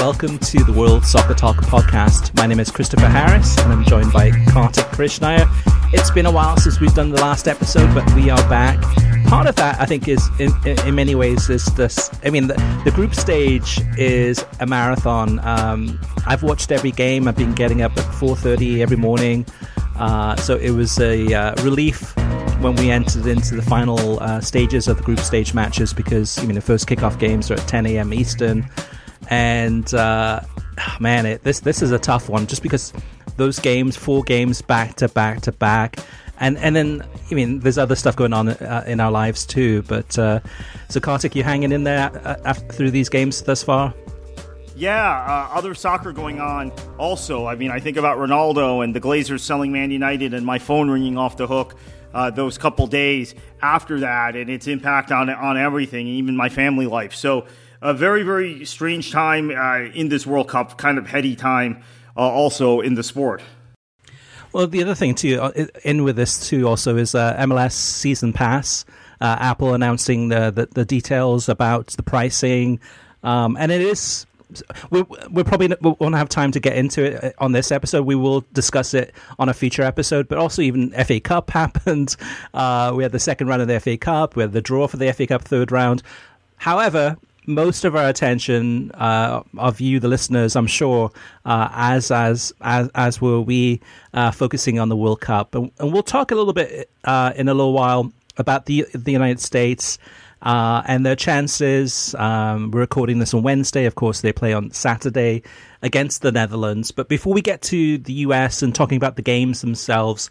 Welcome to the World Soccer Talk podcast. My name is Christopher Harris and I'm joined by Kartik Krishnaiyer. It's been a while since we've done the last episode, but we are back. Part of that, I think, is in, in many ways is this. I mean, the, the group stage is a marathon. Um, I've watched every game. I've been getting up at 4:30 every morning, uh, so it was a uh, relief when we entered into the final uh, stages of the group stage matches because I mean the first kickoff games are at 10 a.m. Eastern and uh, man, it, this this is a tough one just because those games, four games back to back to back, and and then I mean, there's other stuff going on uh, in our lives too. But uh, so, Kartik, you hanging in there uh, after, through these games thus far? Yeah, uh, other soccer going on also. I mean, I think about Ronaldo and the Glazers selling Man United, and my phone ringing off the hook. Uh, those couple days after that, and its impact on on everything, even my family life. So a very, very strange time uh, in this World Cup, kind of heady time uh, also in the sport. Well, the other thing too, uh, in with this too, also is uh, MLS season pass. Uh, Apple announcing the, the, the details about the pricing, um, and it is we we probably we won't have time to get into it uh, on this episode. We will discuss it on a future episode. But also, even FA Cup happened. Uh, we had the second round of the FA Cup. We had the draw for the FA Cup third round. However, most of our attention uh, of you, the listeners, I'm sure, uh, as as as as were we uh, focusing on the World Cup, and, and we'll talk a little bit uh, in a little while about the the United States. Uh, and their chances. Um, we're recording this on Wednesday. Of course, they play on Saturday against the Netherlands. But before we get to the US and talking about the games themselves,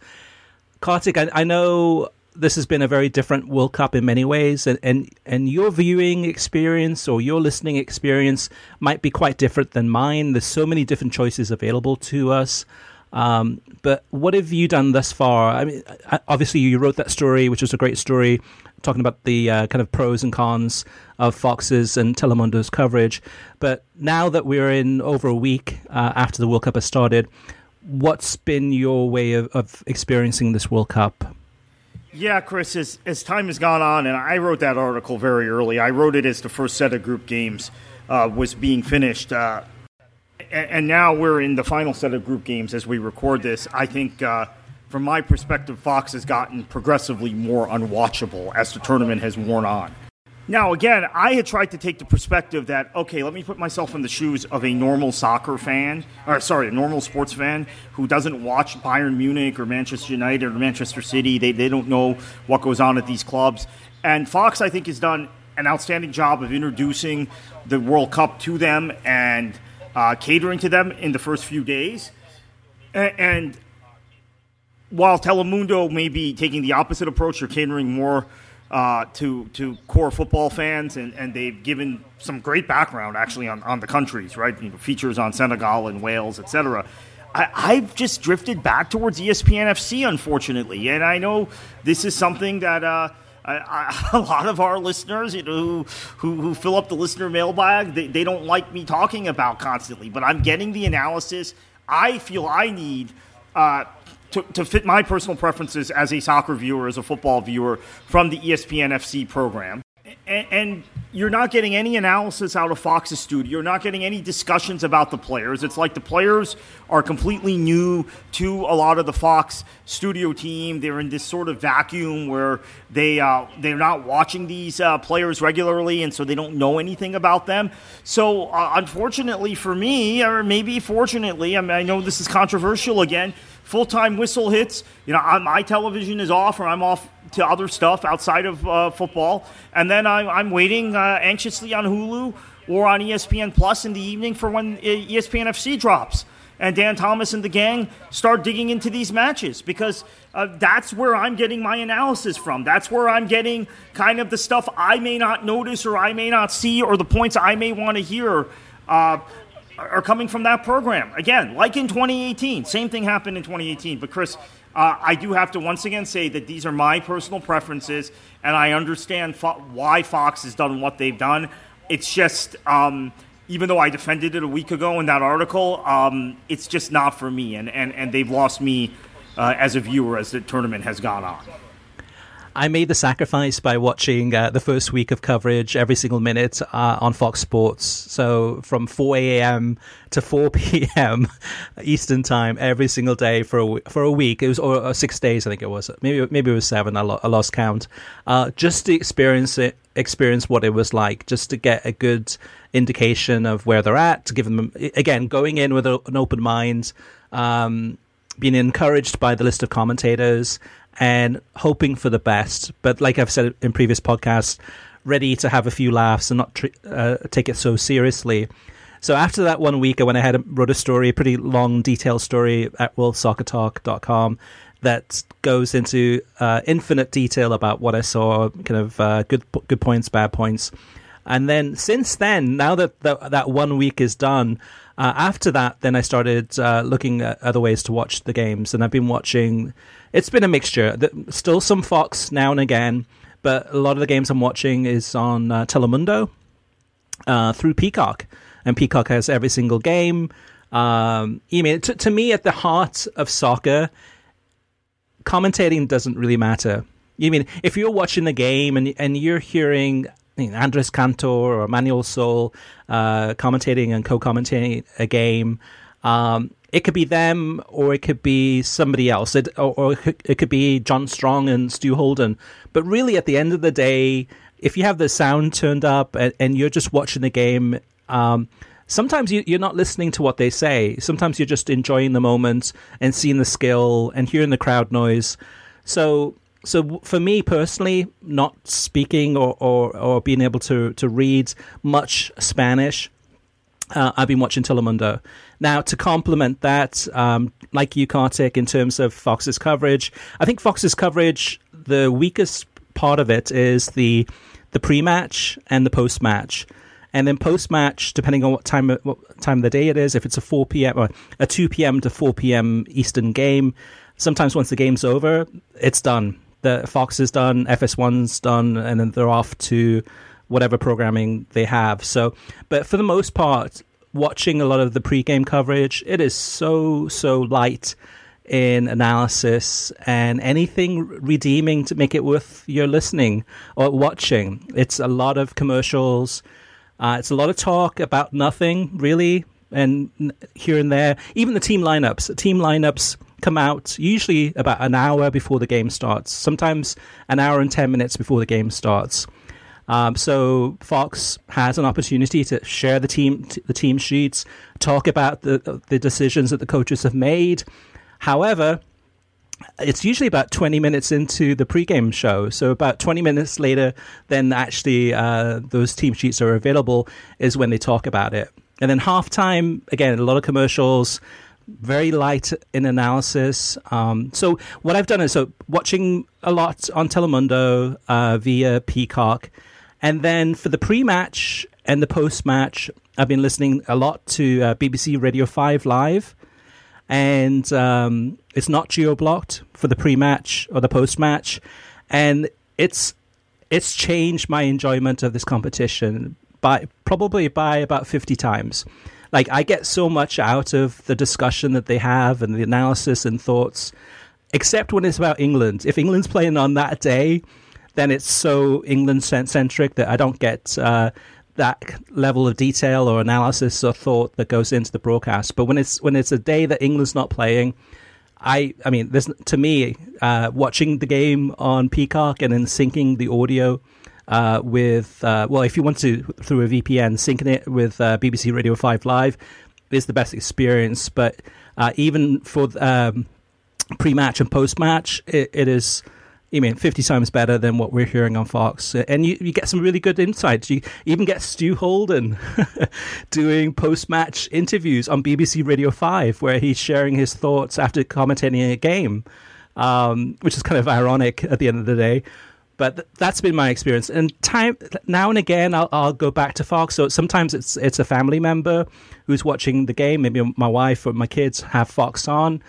Kartik, I, I know this has been a very different World Cup in many ways, and, and and your viewing experience or your listening experience might be quite different than mine. There's so many different choices available to us. Um, but what have you done thus far? I mean, obviously you wrote that story, which was a great story, talking about the uh, kind of pros and cons of Fox's and Telemundo's coverage. But now that we're in over a week uh, after the World Cup has started, what's been your way of, of experiencing this World Cup? Yeah, Chris, as, as time has gone on, and I wrote that article very early, I wrote it as the first set of group games uh, was being finished. Uh, and, and, now we're in the final set of group games as we record this. I think, uh, from my perspective, Fox has gotten progressively more unwatchable as the tournament has worn on. Now, again, I had tried to take the perspective that, okay, let me put myself in the shoes of a normal soccer fan, or sorry, a normal sports fan who doesn't watch Bayern Munich or Manchester United or Manchester City. They, they don't know what goes on at these clubs. And Fox, I think, has done an outstanding job of introducing the World Cup to them and uh, catering to them in the first few days. And, and while Telemundo may be taking the opposite approach, they're catering more uh, to to core football fans, and, and they've given some great background actually on, on the countries, right? You know, features on Senegal and Wales, etc. I've just drifted back towards ESPN FC, unfortunately, and I know this is something that. Uh, I, I, a lot of our listeners, you know, who, who, who fill up the listener mailbag, they, they don't like me talking about constantly. But I'm getting the analysis I feel I need uh, to, to fit my personal preferences as a soccer viewer, as a football viewer from the ESPN FC program. And, you're not getting any analysis out of Fox's studio. You're not getting any discussions about the players. It's like the players are completely new to a lot of the Fox studio team. They're in this sort of vacuum where they uh, they're not watching these uh, players regularly, and so they don't know anything about them. So, uh, unfortunately for me, or maybe fortunately, I, mean, I know this is controversial again full time whistle hits. You know, my television is off, or I'm off to other stuff outside of uh, football, and then I'm, I'm waiting uh, anxiously on Hulu or on ESPN Plus in the evening for when uh, ESPN FC drops. And Dan Thomas and the gang start digging into these matches because uh, that's where I'm getting my analysis from. That's where I'm getting kind of the stuff I may not notice or I may not see or the points I may want to hear. Uh, are coming from that program. Again, like in 2018, same thing happened in 2018. But Chris, uh, I do have to once again say that these are my personal preferences, and I understand fo- why Fox has done what they've done. It's just, um, even though I defended it a week ago in that article, um, it's just not for me, and, and, and they've lost me uh, as a viewer as the tournament has gone on. I made the sacrifice by watching uh, the first week of coverage every single minute uh, on Fox Sports. So from 4 a.m. to 4 p.m. Eastern time every single day for a, for a week. It was or, or six days, I think it was. Maybe maybe it was seven. I, lo- I lost count. Uh, just to experience it, experience what it was like, just to get a good indication of where they're at. To give them again, going in with a, an open mind. Um, being encouraged by the list of commentators and hoping for the best. But like I've said in previous podcasts, ready to have a few laughs and not tr- uh, take it so seriously. So after that one week, I went ahead and wrote a story, a pretty long, detailed story at worldsoccertalk.com that goes into uh, infinite detail about what I saw, kind of uh, good good points, bad points. And then since then, now that the, that one week is done, uh, after that, then I started uh, looking at other ways to watch the games, and I've been watching it's been a mixture. Still some Fox now and again, but a lot of the games I'm watching is on uh, Telemundo uh, through Peacock, and Peacock has every single game. Um, I mean, to, to me, at the heart of soccer, commentating doesn't really matter. You mean if you're watching the game and and you're hearing Andres Cantor or Manuel Sol uh, commentating and co-commentating a game, um, it could be them or it could be somebody else. It, or, or it could be John Strong and Stu Holden. But really, at the end of the day, if you have the sound turned up and, and you're just watching the game, um, sometimes you, are not listening to what they say. Sometimes you're just enjoying the moment and seeing the skill and hearing the crowd noise. So, so for me personally, not speaking or, or, or being able to, to read much Spanish, uh, I've been watching Telemundo. Now, to complement that, um, like you, Kartik, in terms of Fox's coverage, I think Fox's coverage, the weakest part of it is the the pre-match and the post-match. And then post-match, depending on what time what time of the day it is, if it's a 4 p.m. or a 2 p.m. to 4 p.m. Eastern game, sometimes once the game's over, it's done. The Fox is done, FS1's done, and then they're off to whatever programming they have. So, but for the most part, watching a lot of the pre-game coverage, it is so so light in analysis and anything redeeming to make it worth your listening or watching. It's a lot of commercials. Uh, it's a lot of talk about nothing really, and here and there. Even the team lineups. Team lineups come out usually about an hour before the game starts. Sometimes an hour and ten minutes before the game starts. Um, so Fox has an opportunity to share the team the team sheets, talk about the the decisions that the coaches have made. However, it's usually about 20 minutes into the pregame show. So about 20 minutes later, then actually uh, those team sheets are available is when they talk about it. And then halftime, again, a lot of commercials, very light in analysis. Um, so what I've done is so watching a lot on Telemundo uh, via Peacock and then for the pre match and the post match, I've been listening a lot to uh, BBC Radio 5 Live. And um, it's not geo blocked for the pre match or the post match. And it's it's changed my enjoyment of this competition by probably by about 50 times. Like I get so much out of the discussion that they have and the analysis and thoughts, except when it's about England. If England's playing on that day, then it's so England centric that I don't get uh, that level of detail or analysis or thought that goes into the broadcast. But when it's when it's a day that England's not playing, I I mean, there's to me uh, watching the game on Peacock and then syncing the audio. Uh, with uh, well, if you want to through a VPN, syncing it with uh, BBC Radio Five Live is the best experience. But uh, even for um, pre-match and post-match, it, it is I mean, 50 times better than what we're hearing on Fox. And you, you get some really good insights. You even get Stu Holden doing post match interviews on BBC Radio 5, where he's sharing his thoughts after commentating a game, um, which is kind of ironic at the end of the day. But th- that's been my experience. And time now and again, I'll, I'll go back to Fox. So sometimes it's it's a family member who's watching the game. Maybe my wife or my kids have Fox on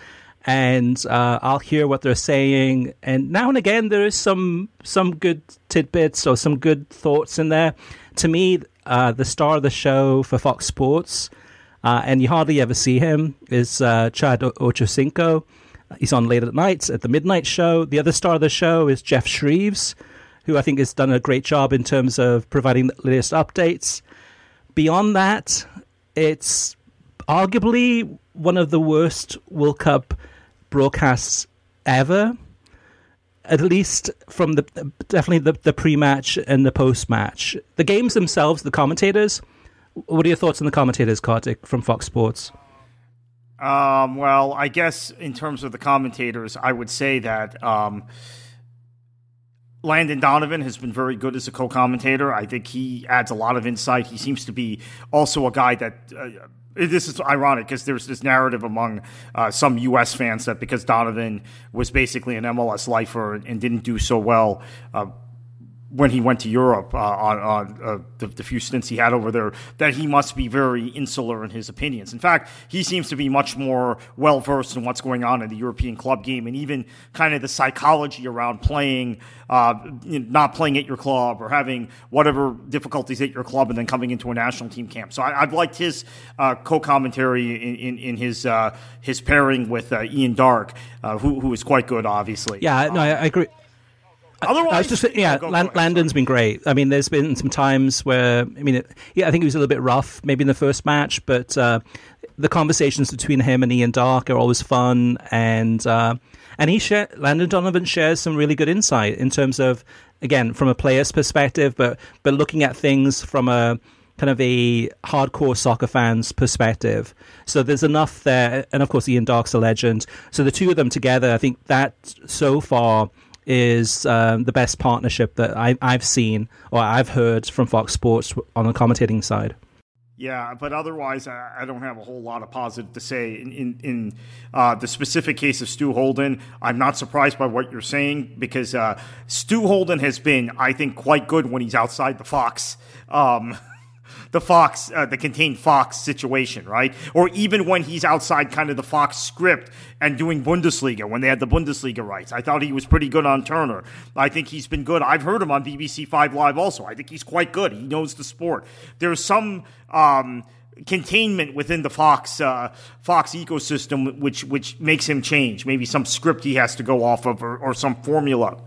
and uh, I'll hear what they're saying. And now and again, there is some some good tidbits or some good thoughts in there. To me, uh, the star of the show for Fox Sports, uh, and you hardly ever see him, is uh, Chad Ochocinco. He's on late at night at the midnight show. The other star of the show is Geoff Shreeves, who I think has done a great job in terms of providing the latest updates. Beyond that, it's arguably one of the worst World Cup broadcasts ever. At least from the definitely the, the pre match and the post match. The games themselves, the commentators. What are your thoughts on the commentators, Kartik, from Fox Sports? Um, well, I guess in terms of the commentators, I would say that um, Landon Donovan has been very good as a co-commentator. I think he adds a lot of insight. He seems to be also a guy that. Uh, this is ironic because there's this narrative among uh, some U.S. fans that because Donovan was basically an MLS lifer and didn't do so well uh, when he went to Europe uh, on, on uh, the, the, few stints he had over there, that he must be very insular in his opinions. In fact, he seems to be much more well versed in what's going on in the European club game and even kind of the psychology around playing, uh, not playing at your club or having whatever difficulties at your club and then coming into a national team camp. So I, have liked his uh, co-commentary in, in, in his uh, his pairing with uh, Ian Darke, who who is quite good, obviously. Yeah, no, I, I agree. Otherwise, I was just yeah, Land, Landon's been great. I mean, there's been some times where I mean, it, yeah, I think he was a little bit rough maybe in the first match, but uh, the conversations between him and Ian Darke are always fun, and uh, and he share, Landon Donovan shares some really good insight in terms of again from a player's perspective, but but looking at things from a kind of a hardcore soccer fan's perspective. So there's enough there, and of course Ian Darke's a legend. So the two of them together, I think that so far is um, the best partnership that I, I've seen or I've heard from Fox Sports on the commentating side. Yeah, but otherwise, I, don't have a whole lot of positive to say. In in, in uh, the specific case of Stu Holden, I'm not surprised by what you're saying because uh, Stu Holden has been, I think, quite good when he's outside the Fox. Um, the Fox, uh, the contained Fox situation, right? Or even when he's outside kind of the Fox script and doing Bundesliga when they had the Bundesliga rights. I thought he was pretty good on Turner. I think he's been good. I've heard him on BBC Five Live also. I think he's quite good. He knows the sport. There's some. Um, containment within the Fox uh, Fox ecosystem, which which makes him change. Maybe some script he has to go off of, or, or some formula.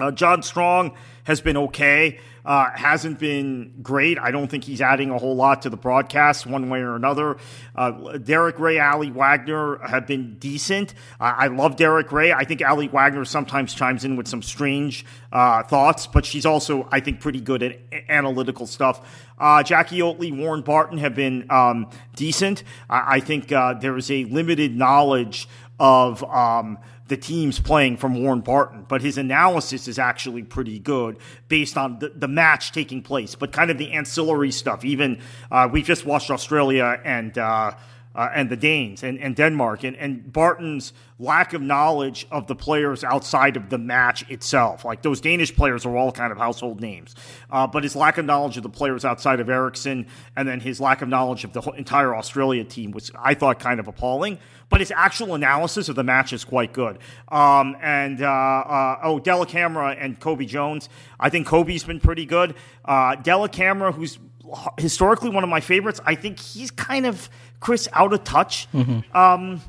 Uh, John Strong has been okay. Uh, hasn't been great. I don't think he's adding a whole lot to the broadcast one way or another. Uh, Derek Ray, Aly Wagner have been decent. I love Derek Ray. I think Aly Wagner sometimes chimes in with some strange uh, thoughts, but she's also, I think, pretty good at analytical stuff. Uh, Jackie Oatley, Warren Barton have been um, decent. I, I think uh, there is a limited knowledge of. Um, the teams playing from Warren Barton, but his analysis is actually pretty good based on the, the match taking place, but kind of the ancillary stuff. Even uh, we just watched Australia and. Uh, uh, and the Danes and, and Denmark and, and Barton's lack of knowledge of the players outside of the match itself. Like those Danish players are all kind of household names, uh, but his lack of knowledge of the players outside of Eriksen and then his lack of knowledge of the entire Australia team was, I thought, kind of appalling but his actual analysis of the match is quite good. Um, and uh, uh, oh, Dellacamera and Cobi Jones. I think Cobi's been pretty good. Uh, Dellacamera, who's historically one of my favorites, I think he's kind of Chris out of touch. Mm-hmm. Um,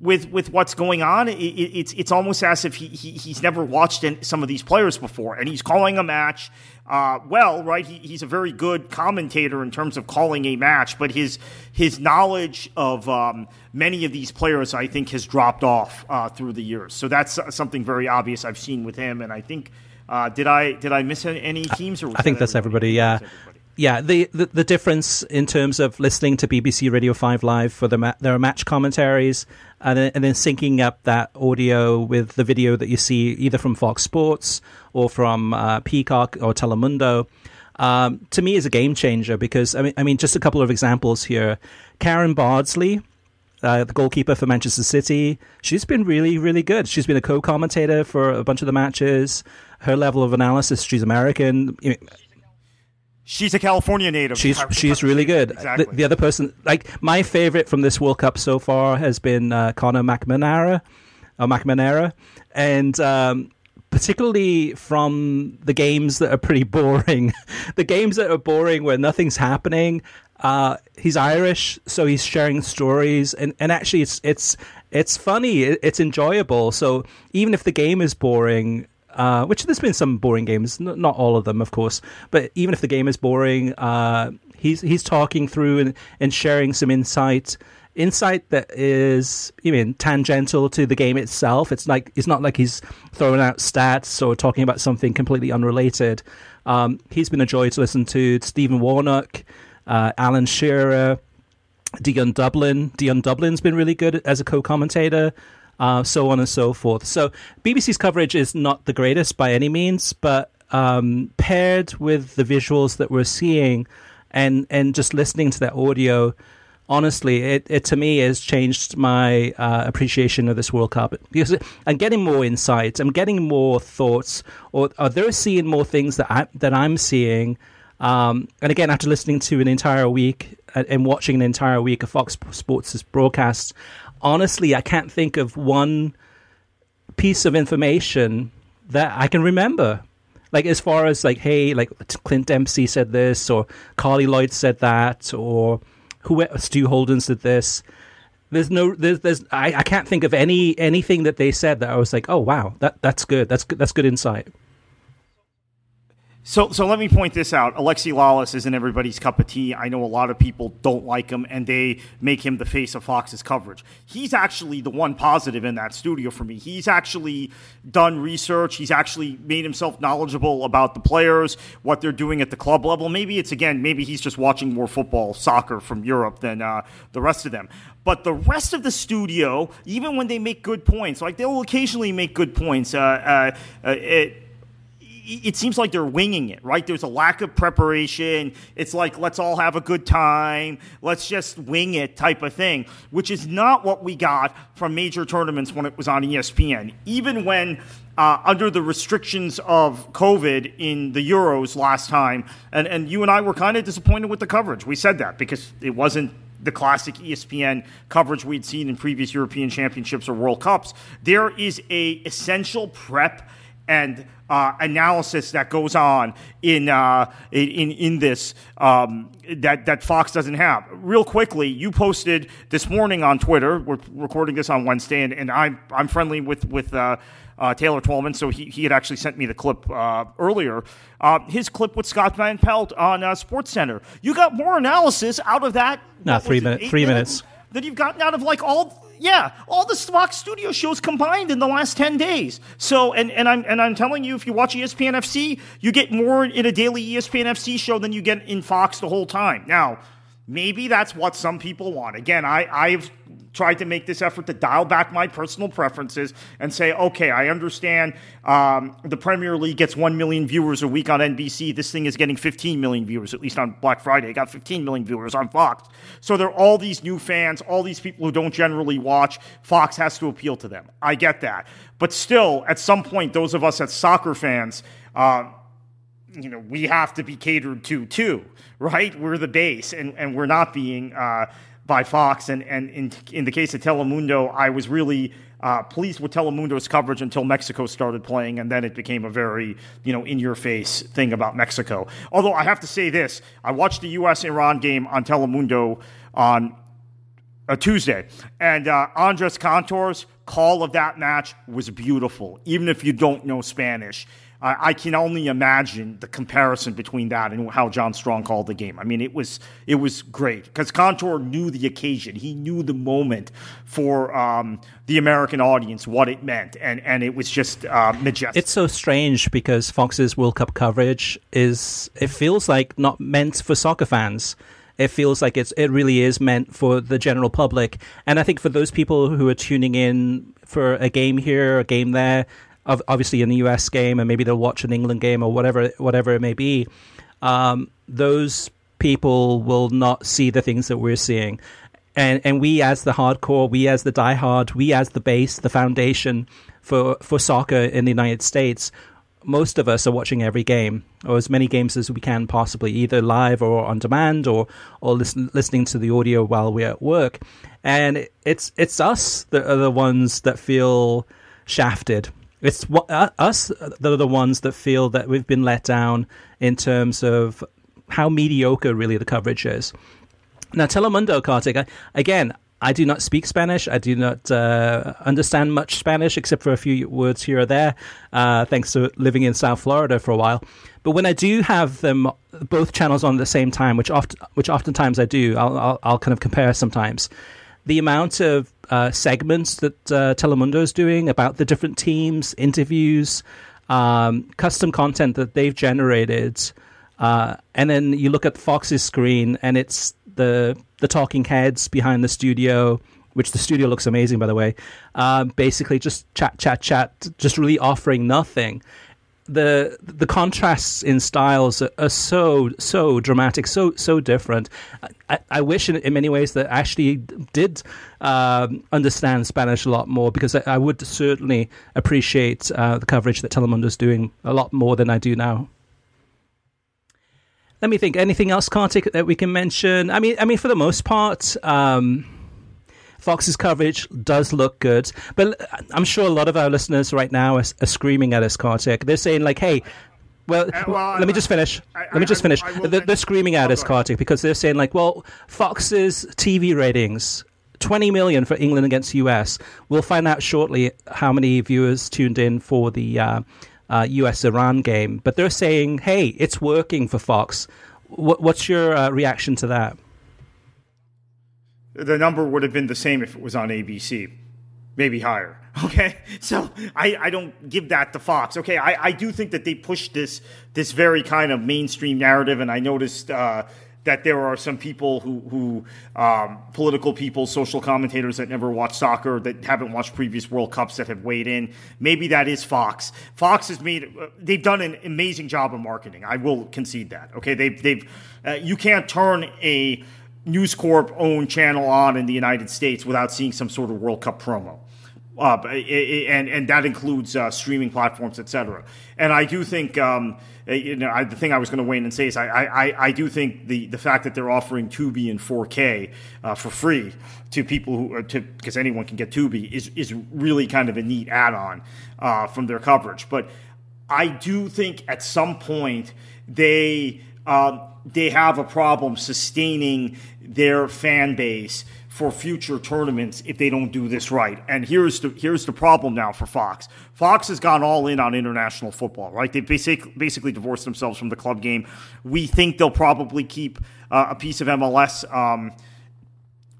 with with what's going on. It, it, it's it's almost as if he, he he's never watched some of these players before, and he's calling a match. Uh, well, right? He, he's a very good commentator in terms of calling a match, but his his knowledge of um, many of these players, I think, has dropped off uh, through the years. So that's something very obvious I've seen with him, and I think. Uh, did I did I miss any teams? Or I think that's everybody. everybody yeah. Everybody? Yeah, the, the, the difference in terms of listening to BBC Radio Five Live for the ma- their match commentaries, and then, and then syncing up that audio with the video that you see either from Fox Sports or from uh, Peacock or Telemundo, um, to me is a game changer because I mean, I mean, just a couple of examples here. Karen Bardsley, uh, the goalkeeper for Manchester City, she's been really, really good. She's been a co-commentator for a bunch of the matches. Her level of analysis, she's American. She's a California native. She's she's really good. Exactly. The, the, other person, like my favorite from this World Cup so far, has been uh, Conor McNamara, or McNamara, and um, particularly from the games that are pretty boring, the games that are boring where nothing's happening. Uh, he's Irish, so he's sharing stories, and, and actually, it's it's it's funny, it's enjoyable. So even if the game is boring, uh, which there's been some boring games, n- not all of them, of course. But even if the game is boring, uh, he's he's talking through and, and sharing some insight, insight that is, mean, tangential to the game itself. It's like it's not like he's throwing out stats or talking about something completely unrelated. Um, he's been a joy to listen to. Stephen Warnock, uh, Alan Shearer. Dion Dublin. Dion Dublin's been really good as a co-commentator uh, so on and so forth. So BBC's coverage is not the greatest by any means, but um, paired with the visuals that we're seeing and and just listening to that audio, honestly, it, it to me has changed my uh, appreciation of this World Cup because I'm getting more insights, I'm getting more thoughts, or, or they're seeing more things that I that I'm seeing. Um, and again, after listening to an entire week uh, and watching an entire week of Fox Sports' broadcasts, honestly, I can't think of one piece of information that I can remember. Like as far as like, hey, like Clint Dempsey said this, or Carli Lloyd said that, or who Stu Holden said this. There's no, there's, there's, I, I can't think of any anything that they said that I was like, oh wow, that that's good, that's good, that's good insight. So, so let me point this out. Alexi Lalas isn't everybody's cup of tea. I know a lot of people don't like him, and they make him the face of Fox's coverage. He's actually the one positive in that studio for me. He's actually done research. He's actually made himself knowledgeable about the players, what they're doing at the club level. Maybe it's again, maybe he's just watching more football, soccer from Europe than uh, the rest of them. But the rest of the studio, even when they make good points, like they'll occasionally make good points. Uh, uh, uh it, it seems like they're winging it, right? There's a lack of preparation. It's like, let's all have a good time. Let's just wing it type of thing, which is not what we got from major tournaments when it was on ESPN. Even when, uh, under the restrictions of COVID in the Euros last time, and, and you and I were kind of disappointed with the coverage. We said that because it wasn't the classic ESPN coverage we'd seen in previous European championships or World Cups. There is a essential prep and uh, analysis that goes on in uh, in in this um, that that Fox doesn't have. Real quickly, you posted this morning on Twitter. We're recording this on Wednesday, and, and I'm I'm friendly with with. Uh, uh, Taylor Twellman, so he, he had actually sent me the clip uh, earlier. Uh, his clip with Scott Van Pelt on uh, Sports Center. You got more analysis out of that. No, three minutes. Three minutes. That you've gotten out of like all yeah, all the Fox Studio shows combined in the last ten days. So, and, and I'm and I'm telling you, if you watch ESPN FC, you get more in a daily ESPN FC show than you get in Fox the whole time. Now, maybe that's what some people want. Again, I I've tried to make this effort to dial back my personal preferences and say, okay, I understand um, the Premier League gets 1 million viewers a week on NBC. This thing is getting 15 million viewers, at least on Black Friday. It got 15 million viewers on Fox. So there are all these new fans, all these people who don't generally watch. Fox has to appeal to them. I get that. But still, at some point, those of us as soccer fans, uh, you know, we have to be catered to too, right? We're the base, and, and we're not being uh, by Fox. And, and in, in the case of Telemundo, I was really uh, pleased with Telemundo's coverage until Mexico started playing, and then it became a very, you know, in your face thing about Mexico. Although I have to say this I watched the U.S. Iran game on Telemundo on a Tuesday, and uh, Andres Cantor's call of that match was beautiful, even if you don't know Spanish. I can only imagine the comparison between that and how John Strong called the game. I mean, it was it was great because Cantor knew the occasion, he knew the moment for um, the American audience, what it meant, and and it was just uh, majestic. It's so strange because Fox's World Cup coverage is it feels like not meant for soccer fans it feels like it's it really is meant for the general public. And I think for those people who are tuning in for a game here, a game there, obviously in the US game, and maybe they'll watch an England game or whatever whatever it may be. Um, those people will not see the things that we're seeing. And and we as the hardcore, we as the diehard, we as the base, the foundation for for soccer in the United States, most of us are watching every game or as many games as we can possibly, either live or on demand or or listen, listening to the audio while we're at work. And it's it's us that are the ones that feel shafted it's uh, us that are the ones that feel that we've been let down in terms of how mediocre really the coverage is. Now, Telemundo, Kartik, again, I do not speak Spanish. I do not uh, understand much Spanish except for a few words here or there, uh, thanks to living in South Florida for a while. But when I do have them both channels on at the same time, which oft, which oftentimes I do, I'll, I'll, I'll kind of compare sometimes the amount of uh, segments that uh, Telemundo is doing about the different teams, interviews, um, custom content that they've generated, uh, and then you look at Fox's screen, and it's the the talking heads behind the studio, which the studio looks amazing, by the way. Uh, basically, just chat, chat, chat, just really offering nothing the the contrasts in styles are, so so dramatic, so so different. I, I wish in, in, many ways that Ashley did um, understand Spanish a lot more because I, I would certainly appreciate uh, the coverage that Telemundo is doing a lot more than I do now. Let me think. Anything else, Kartik, that we can mention? I mean, I mean, for the most part. Um, Fox's coverage does look good, but I'm sure a lot of our listeners right now are, are screaming at us, Kartik. They're saying like, "Hey." Well, uh, well, let me just finish. I, let me just finish. I, they're, they're, screaming at us, Kartik, because they're saying like, "Well, Fox's TV ratings 20 million for England against US. We'll find out shortly how many viewers tuned in for the uh, uh, US Iran game. But they're saying, hey, it's working for Fox. What's your uh, reaction to that? The number would have been the same if it was on ABC, maybe higher. Okay, so I, I don't give that to Fox. Okay, I, I do think that they pushed this this very kind of mainstream narrative, and I noticed uh, that there are some people who who um, political people, social commentators that never watch soccer, that haven't watched previous World Cups, that have weighed in. Maybe that is Fox. Fox has made they've done an amazing job of marketing. I will concede that. Okay, they've they've uh, you can't turn a News Corp owned channel on in the United States without seeing some sort of World Cup promo. Uh, and and that includes uh, streaming platforms, etc. And I do think, um, uh, you know, I, the thing I was going to wait and say is I, I, I do think the, the fact that they're offering Tubi in 4K uh, for free to people who uh, to because anyone can get Tubi is is really kind of a neat add-on uh, from their coverage. But I do think at some point they. Um, they have a problem sustaining their fan base for future tournaments if they don't do this right. And here's the here's the problem now for Fox. Fox has gone all in on international football, right? They basically basically divorced themselves from the club game. We think they'll probably keep uh, a piece of MLS. Um,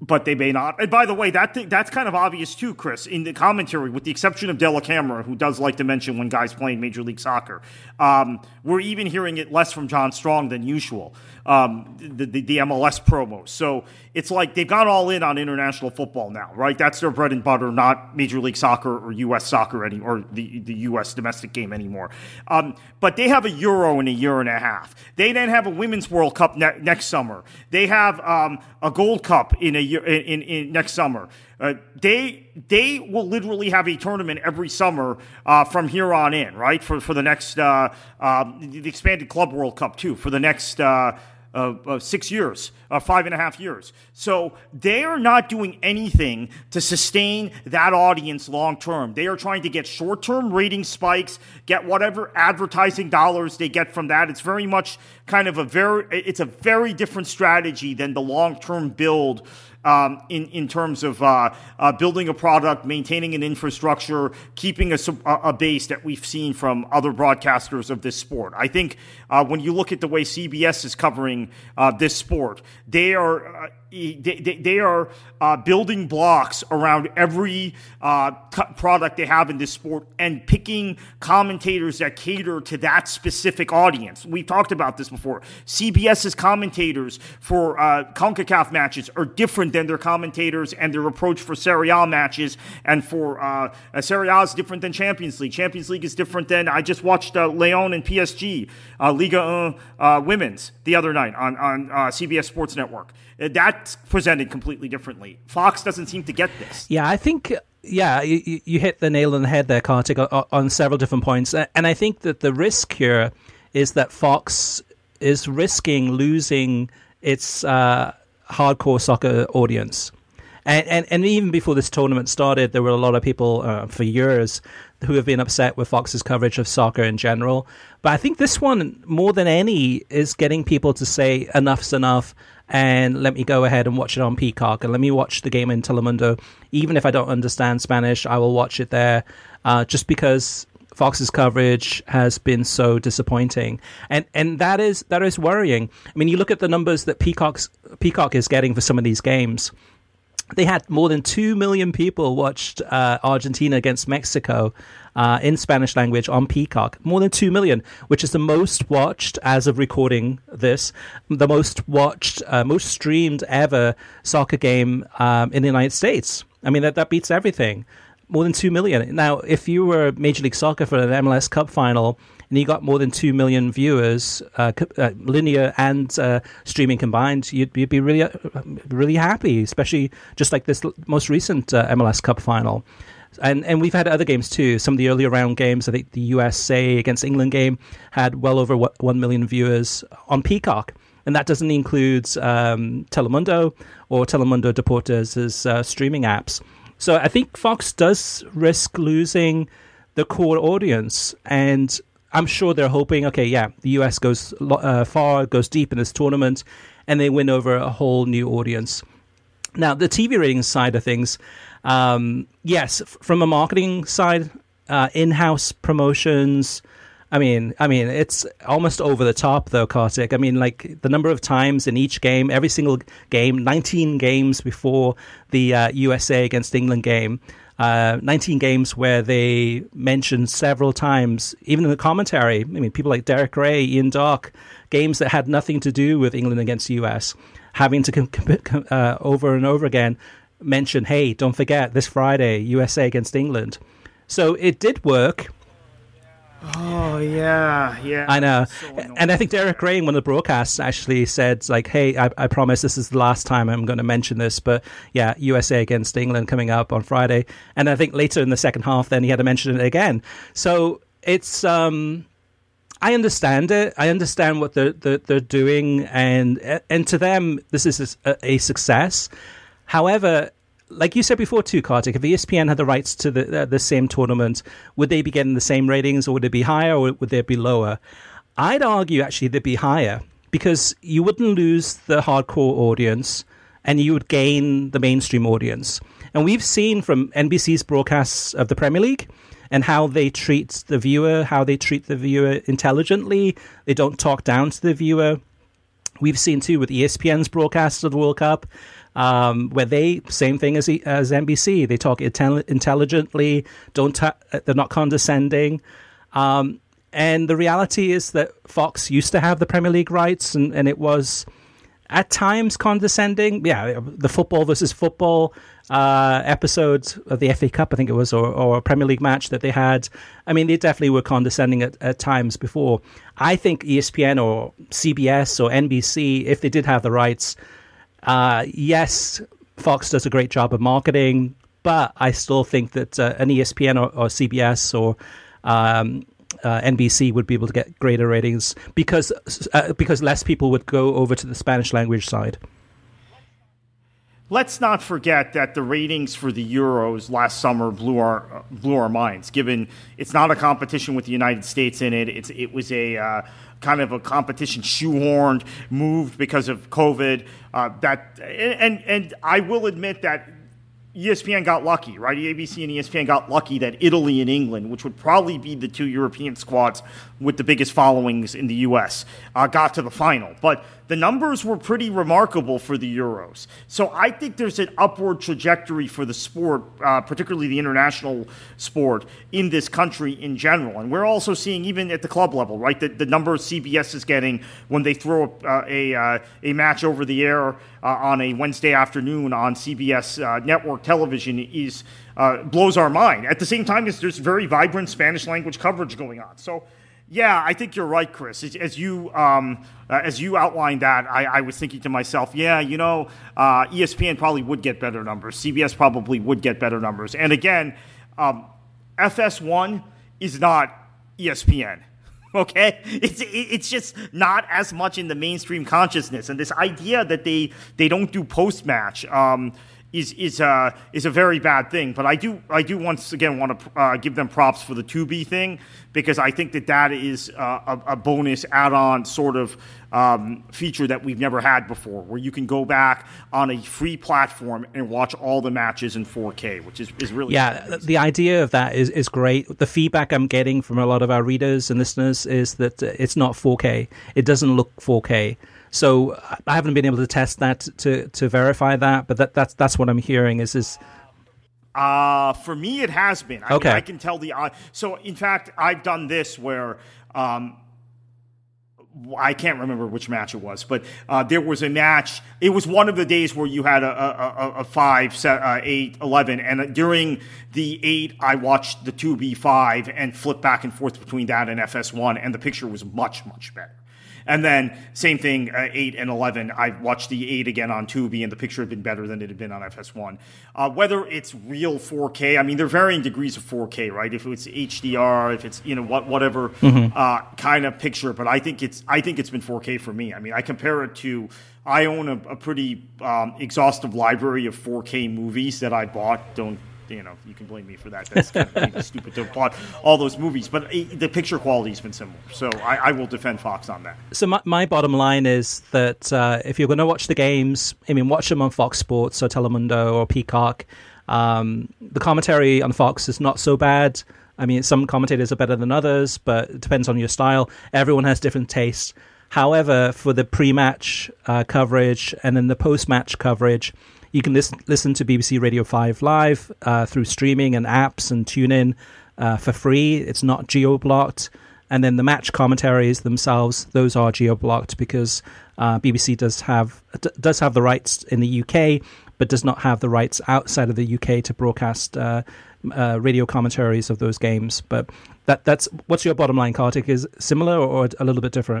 but they may not. And by the way, that that's kind of obvious too, Chris, in the commentary, with the exception of Dellacamera, who does like to mention when guys playing Major League Soccer. Um, we're even hearing it less from John Strong than usual um, the, the, the, MLS promos. So it's like they've gone all in on international football now, right? That's their bread and butter, not Major League Soccer or U.S. soccer any, or the, the U.S. domestic game anymore. Um, but they have a Euro in a year and a half. They then have a Women's World Cup ne- next summer. They have um, a Gold Cup in a year in, in, next summer. Uh, they they will literally have a tournament every summer uh, from here on in, right? For for the next uh, um, the expanded Club World Cup too for the next uh, uh, six years, uh, five and a half years. So they are not doing anything to sustain that audience long term. They are trying to get short term rating spikes, get whatever advertising dollars they get from that. It's very much kind of a very, it's a very different strategy than the long term build um, in in terms of uh, uh, building a product, maintaining an infrastructure, keeping a, a, base that we've seen from other broadcasters of this sport. I think uh, when you look at the way CBS is covering uh, this sport, they are uh, they, they are uh, building blocks around every uh, product they have in this sport and picking commentators that cater to that specific audience. We've talked about this before. CBS's commentators for uh, CONCACAF matches are different than their commentators and their approach for Serie A matches. And for uh, Serie A is different than Champions League. Champions League is different than I just watched uh, Lyon and PSG, uh, Liga 1 uh, Women's the other night on, on CBS Sports Network. That's presented completely differently. Fox doesn't seem to get this. Yeah, I think yeah, you, you hit the nail on the head there, Kartik, on, on several different points. And I think that the risk here is that Fox is risking losing its uh, hardcore soccer audience. And, and, and even before this tournament started, there were a lot of people uh, for years who have been upset with Fox's coverage of soccer in general. But I think this one, more than any, is getting people to say enough's enough and let me go ahead and watch it on Peacock and let me watch the game in Telemundo. Even if I don't understand Spanish, I will watch it there uh, just because Fox's coverage has been so disappointing, and and that is that is worrying. I mean, you look at the numbers that Peacock's Peacock is getting for some of these games. They had more than two million people watched uh, Argentina against Mexico uh, in Spanish language on Peacock. More than 2 million, which is the most watched as of recording this, the most watched, uh, most streamed ever soccer game um, in the United States. I mean, that, that beats everything. More than 2 million. Now, if you were Major League Soccer for an MLS Cup final, and you got more than 2 million viewers, uh, uh, linear and uh, streaming combined, you'd, you'd, be really, uh, really happy, especially just like this most recent uh, MLS Cup final and and we've had other games too. Some of the earlier round games, I think the USA against England game had well over one million viewers on Peacock and that doesn't include um, Telemundo or Telemundo Deportes' uh, streaming apps. So I think Fox does risk losing the core audience, and I'm sure they're hoping, okay, yeah, the US goes uh, far, goes deep in this tournament, and they win over a whole new audience. Now, the TV ratings side of things, um, yes, from a marketing side, uh, in-house promotions. I mean, I mean, it's almost over the top, though, Kartik. I mean, like the number of times in each game, every single game, 19 games before the uh, USA against England game, uh, 19 games where they mentioned several times, even in the commentary. I mean, people like Derek Ray, Ian Darke, games that had nothing to do with England against the US, having to com- uh, over and over again mention, hey, don't forget this Friday, USA against England. So it did work. Oh yeah, yeah. I know, so and I think Derek Ray one of the broadcasts actually said like, "Hey, I, I, promise this is the last time I'm going to mention this." But yeah, USA against England coming up on Friday, and I think later in the second half, then he had to mention it again. So it's um, I understand it. I understand what they're they're, they're doing, and and to them, this is a, a success. However, like you said before too, Kartik, if ESPN had the rights to the uh, the same tournament, would they be getting the same ratings, or would it be higher, or would they be lower? I'd argue actually they'd be higher because you wouldn't lose the hardcore audience, and you would gain the mainstream audience. And we've seen from NBC's broadcasts of the Premier League and how they treat the viewer, how they treat the viewer intelligently. They don't talk down to the viewer. We've seen too with ESPN's broadcasts of the World Cup um, where they same thing as as NBC. They talk intel- intelligently. Don't ta- they're not condescending. Um, and the reality is that Fox used to have the Premier League rights, and, and it was at times condescending. Yeah, the football versus football uh, episodes of the FA Cup, I think it was, or, or a Premier League match that they had. I mean, they definitely were condescending at, at times before. I think ESPN or CBS or NBC, if they did have the rights, uh, yes, Fox does a great job of marketing, but I still think that uh, an ESPN or, or CBS or um, uh, NBC would be able to get greater ratings because uh, because less people would go over to the Spanish language side. Let's not forget that the ratings for the Euros last summer blew our blew our minds. Given it's not a competition with the United States in it, it's it was a uh, kind of a competition shoehorned, moved because of COVID. Uh, that and and I will admit that ESPN got lucky, right? ABC and ESPN got lucky that Italy and England, which would probably be the two European squads with the biggest followings in the U.S., uh, got to the final. But the numbers were pretty remarkable for the Euros. So I think there's an upward trajectory for the sport, uh, particularly the international sport, in this country in general. And we're also seeing, even at the club level, right, the, the number of CBS is getting when they throw uh, a, uh, a match over the air uh, on a Wednesday afternoon on CBS uh, network television is. Uh, blows our mind. At the same time, there's very vibrant Spanish language coverage going on. So yeah, I think you're right, Chris. As, you um, uh, as you outlined that, I, I, was thinking to myself, yeah, you know, uh, ESPN probably would get better numbers. CBS probably would get better numbers. And again, um, FS1 is not ESPN. Okay, it's it's just not as much in the mainstream consciousness, and this idea that they they don't do post match. Um, is is uh, is a very bad thing. But I do I do once again want to uh, give them props for the Tubi thing because I think that that is uh, a, a, bonus add-on sort of um, feature that we've never had before, where you can go back on a free platform and watch all the matches in 4K, which is, is really yeah. Amazing. The idea of that is is great. The feedback I'm getting from a lot of our readers and listeners is that it's not 4K. It doesn't look 4K. So I haven't been able to test that to to verify that, but that that's that's what I'm hearing is is. Uh, for me, it has been. I okay. Mean, I can tell the. Uh, so, in fact, I've done this where um, I can't remember which match it was, but uh, there was a match. It was one of the days where you had a, a, a, a five, set, uh, eight, 11. And during the eight, I watched the 2B5 and flipped back and forth between that and FS1, and the picture was much, much better. And then same thing, uh, eight and eleven. I watched the eight again on Tubi, and the picture had been better than it had been on FS1. Uh, whether it's real 4K, I mean, there are varying degrees of 4K, right? If it's HDR, if it's you know what whatever mm-hmm. uh, kind of picture, but I think it's I think it's been 4K for me. I mean, I compare it to I own a, a pretty um, exhaustive library of 4K movies that I bought. Don't you know, you can blame me for that. That's kind of stupid to applaud all those movies, but the picture quality has been similar. So I, I, will defend Fox on that. So my, my bottom line is that uh, if you're going to watch the games, I mean, watch them on Fox Sports or Telemundo or Peacock. Um, the commentary on Fox is not so bad. I mean, some commentators are better than others, but it depends on your style. Everyone has different tastes. However, for the pre-match uh, coverage and then the post-match coverage, you can listen listen to BBC Radio Five live uh, through streaming and apps and tune in uh, for free. It's not geo blocked. And then the match commentaries themselves, those are geo blocked because uh, BBC does have d- does have the rights in the UK, but does not have the rights outside of the UK to broadcast uh, uh, radio commentaries of those games. But that that's what's your bottom line, Kartik? Is similar or a little bit different?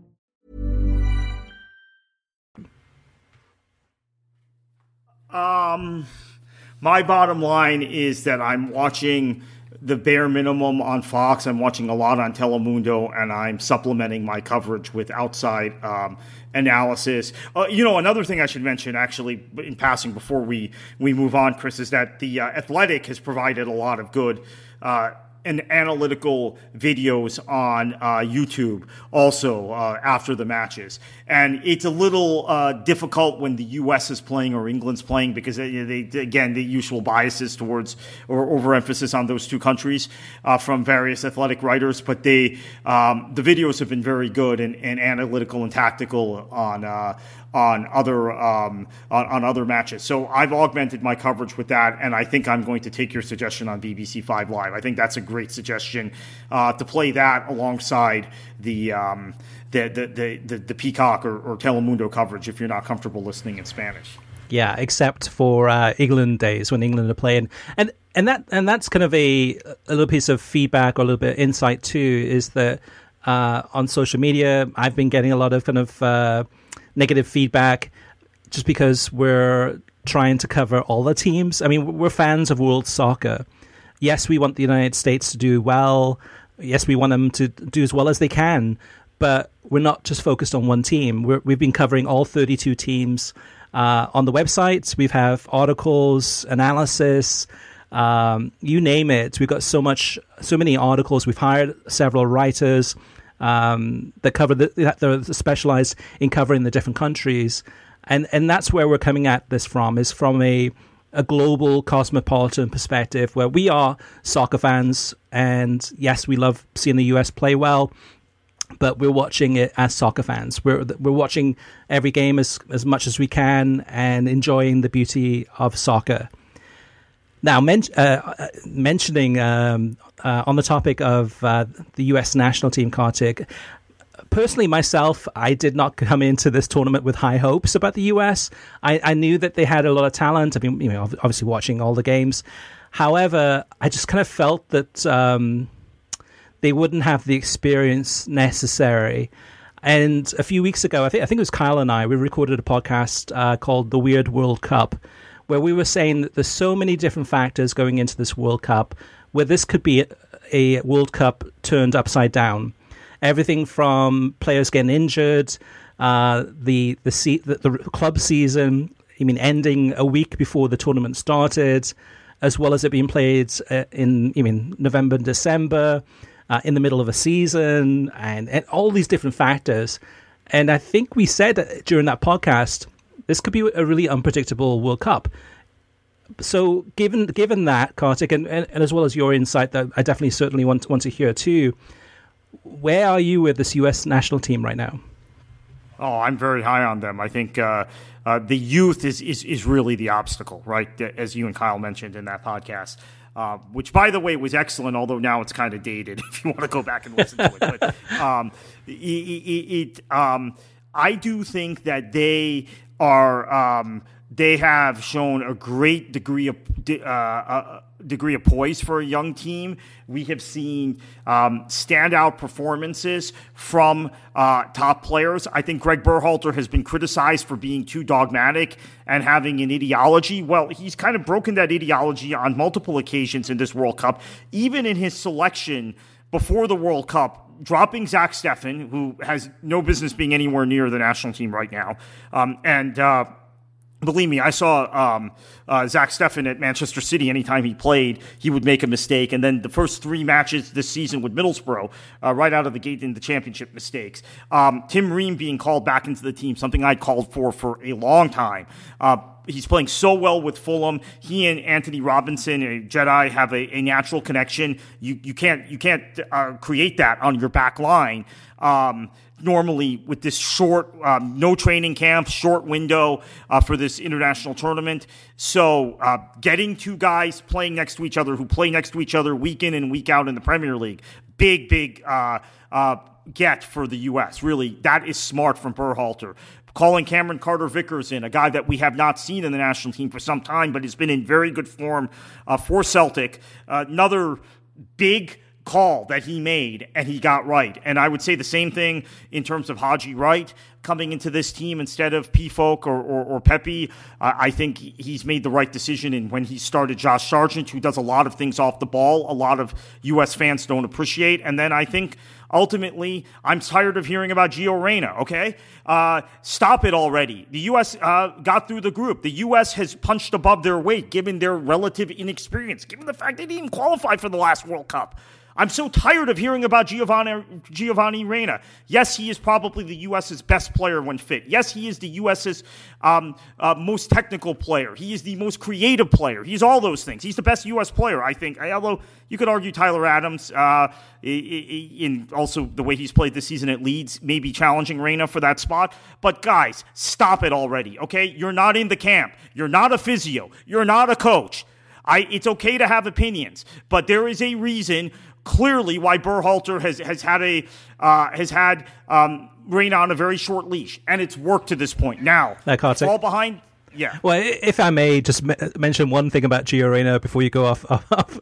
Um, my bottom line is that I'm watching the bare minimum on Fox. I'm watching a lot on Telemundo, and I'm supplementing my coverage with outside um, analysis. Uh, you know, another thing I should mention, actually, in passing before we we move on, Chris, is that the uh, Athletic has provided a lot of good. Uh, and analytical videos on uh, YouTube also uh, after the matches. And it's a little uh, difficult when the U.S. is playing or England's playing because they, they again the usual biases towards or overemphasis on those two countries uh, from various athletic writers. But they um, the videos have been very good and, and analytical and tactical on uh, on other um, on, on, other matches. So I've augmented my coverage with that, and I think I'm going to take your suggestion on BBC Five Live. I think that's a great suggestion uh, to play that alongside the. Um, the, the, the, the, Peacock or, or Telemundo coverage if you're not comfortable listening in Spanish. Yeah, except for uh, England days when England are playing, and and that and that's kind of a a little piece of feedback or a little bit of insight too. Is that uh, on social media, I've been getting a lot of kind of uh, negative feedback just because we're trying to cover all the teams. I mean, we're fans of world soccer. Yes, we want the United States to do well. Yes, we want them to do as well as they can. But we're not just focused on one team. we have been covering all 32 teams uh, on the website. We have articles, analysis, um, you name it. We've got so much, so many articles. We've hired several writers um, that cover the, that are specialized in covering the different countries, and and that's where we're coming at this from is from a a global cosmopolitan perspective where we are soccer fans and yes we love seeing the US play well but we're watching it as soccer fans. We're we're watching every game as as much as we can and enjoying the beauty of soccer now, men- uh, uh, mentioning um, uh, on the topic of uh, the U.S. national team, Kartik, personally, myself, I did not come into this tournament with high hopes about the U.S. I, I knew that they had a lot of talent. I've been, you know, obviously watching all the games. However, I just kind of felt that um, they wouldn't have the experience necessary. And a few weeks ago, I think I think it was Kyle and I, we recorded a podcast uh, called "The Weird World Cup." Where we were saying that there's so many different factors going into this World Cup where this could be a World Cup turned upside down. Everything from players getting injured, uh, the the, se- the, the club season, I mean, ending a week before the tournament started, as well as it being played uh, in, I mean, November and December, uh, in the middle of a season, and, and all these different factors. And I think we said during that podcast this could be a really unpredictable World Cup. So, given given that, Kartik, and, and, and as well as your insight, that I definitely certainly want want to hear too. Where are you with this U.S. national team right now? Oh, I'm very high on them. I think uh, uh, the youth is, is is really the obstacle, right? As you and Kyle mentioned in that podcast. Uh, which, by the way, was excellent. Although now it's kind of dated. If you want to go back and listen to it, but um, it, it, it um, I do think that they are um, they have shown a great degree of uh, uh, degree of poise for a young team. We have seen um, standout performances from uh, top players. I think Greg Berhalter has been criticized for being too dogmatic and having an ideology. Well, he's kind of broken that ideology on multiple occasions in this World Cup, even in his selection before the World Cup dropping Zach Steffen, who has no business being anywhere near the national team right now, um, and uh, believe me, I saw um, uh, Zach Steffen at Manchester City. Anytime he played, he would make a mistake. And then the first three matches this season with Middlesbrough, uh, right out of the gate in the championship mistakes. Um, Tim Ream being called back into the team, something I called for for a long time. Uh, he's playing so well with Fulham. He and Antonee Robinson, a Jedi, have a, a natural connection. You you can't you can't uh, create that on your back line. Um, normally with this short, um, no training camp, short window uh, for this international tournament. So uh, getting two guys playing next to each other who play next to each other week in and week out in the Premier League, big big uh, uh get for the U.S. Really, that is smart from Berhalter calling Cameron Carter Vickers in, a guy that we have not seen in the national team for some time, but has been in very good form uh, for Celtic. Uh, another big call that he made and he got right. And I would say the same thing in terms of Haji Wright. coming into this team instead of Pefok or, or, or Pepi. Uh, I think he's made the right decision. And when he started Josh Sargent, who does a lot of things off the ball, a lot of U.S. fans don't appreciate. And then I think ultimately, I'm tired of hearing about Gio Reyna, okay? Uh, stop it already. The U.S. Uh, got through the group. The U.S. has punched above their weight given their relative inexperience, given the fact they didn't qualify for the last World Cup. I'm so tired of hearing about Giovanni, Giovanni Reyna. Yes, he is probably the U.S.'s best player when fit. Yes, he is the U.S.'s um, uh, most technical player. He is the most creative player. He's all those things. He's the best U.S. player, I think. Although you could argue Tyler Adams, uh, in also the way he's played this season at Leeds, may be challenging Reyna for that spot. But guys, stop it already, okay? You're not in the camp. You're not a physio. You're not a coach. I, it's okay to have opinions, but there is a reason clearly why Berhalter has has had a uh, has had um, Reyna on a very short leash, and it's worked to this point. Now, that fall behind. Yeah. Well, if I may just mention one thing about Gio Reyna before you go off off,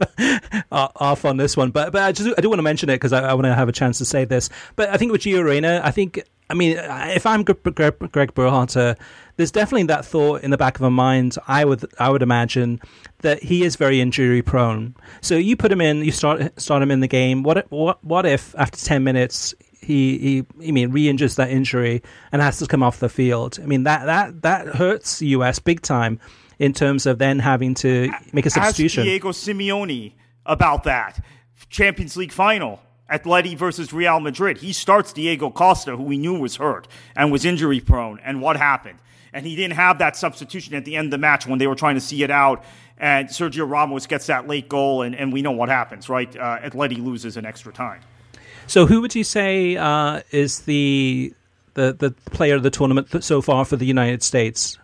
off on this one, but but I just I do want to mention it because I, I want to have a chance to say this. But I think with Gio Reyna, I think I mean if I'm Greg, Greg Berhalter, there's definitely that thought in the back of my mind. I would I would imagine that he is very injury prone. So you put him in, you start start him in the game. What what what if after ten minutes he he I mean re-injures that injury and has to come off the field? I mean that that that hurts US big time in terms of then having to make a substitution. Ask Diego Simeone about that Champions League final. Atleti versus Real Madrid. He starts Diego Costa, who we knew was hurt and was injury prone. And what happened? and he didn't have that substitution at the end of the match when they were trying to see it out. And Sergio Ramos gets that late goal, and, and we know what happens, right? Uh, Atleti loses in extra time. So, who would you say uh, is the, the the player of the tournament so far for the United States?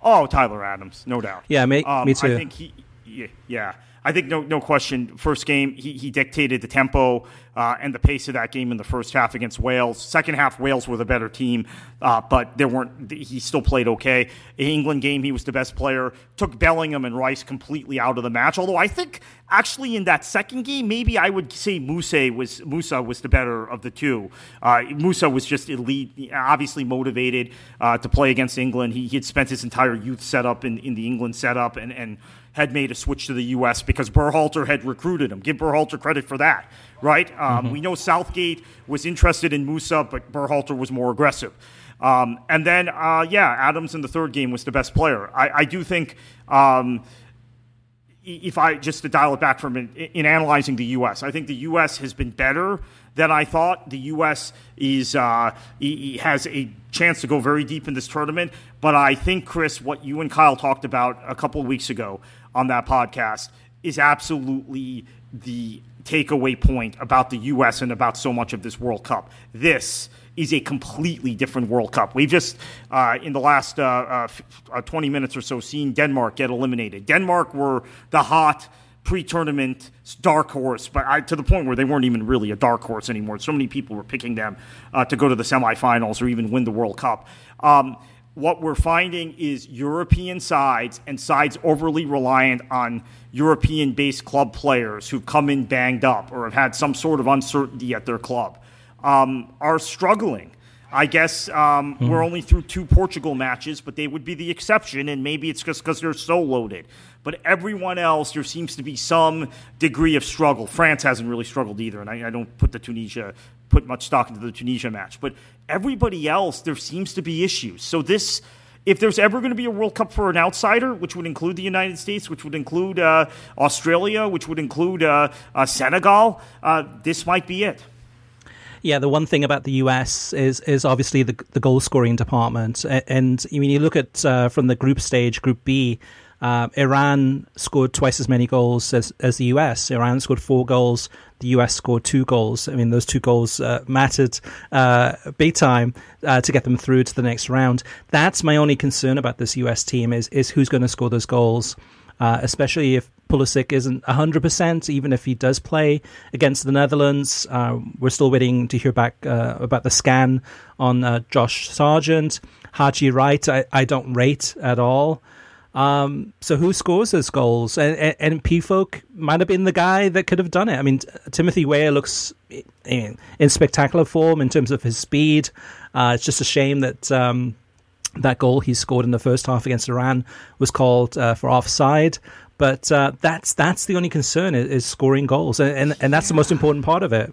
Oh, Tyler Adams, no doubt. Yeah, me, um, me too. I think he, yeah, yeah. I think no no question. First game, he, he dictated the tempo uh, and the pace of that game in the first half against Wales. Second half, Wales were the better team, uh, but there weren't. He still played okay. The England game, he was the best player. Took Bellingham and Rice completely out of the match. Although I think actually in that second game, maybe I would say Musah was Musah was the better of the two. Uh, Musah was just elite, obviously motivated uh, to play against England. He, he had spent his entire youth setup in, in the England setup and and had made a switch to the U.S. because Berhalter had recruited him. Give Berhalter credit for that, right? Um, mm-hmm. We know Southgate was interested in Musah, but Berhalter was more aggressive. Um, and then, uh, yeah, Adams in the third game was the best player. I, I do think. Um, if I just to dial it back from in, in, analyzing the U.S., I think the U.S. has been better than I thought. The U.S. is uh, has a chance to go very deep in this tournament, but I think Chris, what you and Kyle talked about a couple of weeks ago, on that podcast is absolutely the takeaway point about the U.S. and about so much of this World Cup. This is a completely different World Cup. We've just, uh, in the last uh, uh, uh 20 minutes or so, seen Denmark get eliminated. Denmark were the hot pre-tournament dark horse, but I, to the point where they weren't even really a dark horse anymore. So many people were picking them uh, to go to the semifinals or even win the World Cup. Um, what we're finding is European sides and sides overly reliant on European based club players who've come in banged up or have had some sort of uncertainty at their club um, are struggling. I guess um, mm-hmm. we're only through two Portugal matches, but they would be the exception, and maybe it's just because they're so loaded. But everyone else, there seems to be some degree of struggle. France hasn't really struggled either, and I, I don't put the Tunisia put much stock into the Tunisia match. But everybody else, there seems to be issues. So this, if there's ever going to be a World Cup for an outsider, which would include the United States, which would include uh, Australia, which would include uh, uh, Senegal, uh, this might be it. Yeah, the one thing about the US is is obviously the the goal scoring department, and I mean you look at uh, from the group stage, Group B. Uh, Iran scored twice as many goals as, as the US. Iran scored four goals. The US scored two goals. I mean, those two goals uh, mattered uh, big time uh, to get them through to the next round. That's my only concern about this US team is is who's going to score those goals. Uh, especially if Pulisic isn't 100%, even if he does play against the Netherlands. Uh, we're still waiting to hear back uh, about the scan on uh, Josh Sargent. Haji Wright, I, I, don't rate at all. Um, so who scores those goals? And, and, and Pefok might have been the guy that could have done it. I mean, Timothy Weah looks in, in spectacular form in terms of his speed. Uh, it's just a shame that um, that goal he scored in the first half against Iran was called uh, for offside. But uh, that's that's the only concern is, is scoring goals, and, and, and that's the most important part of it.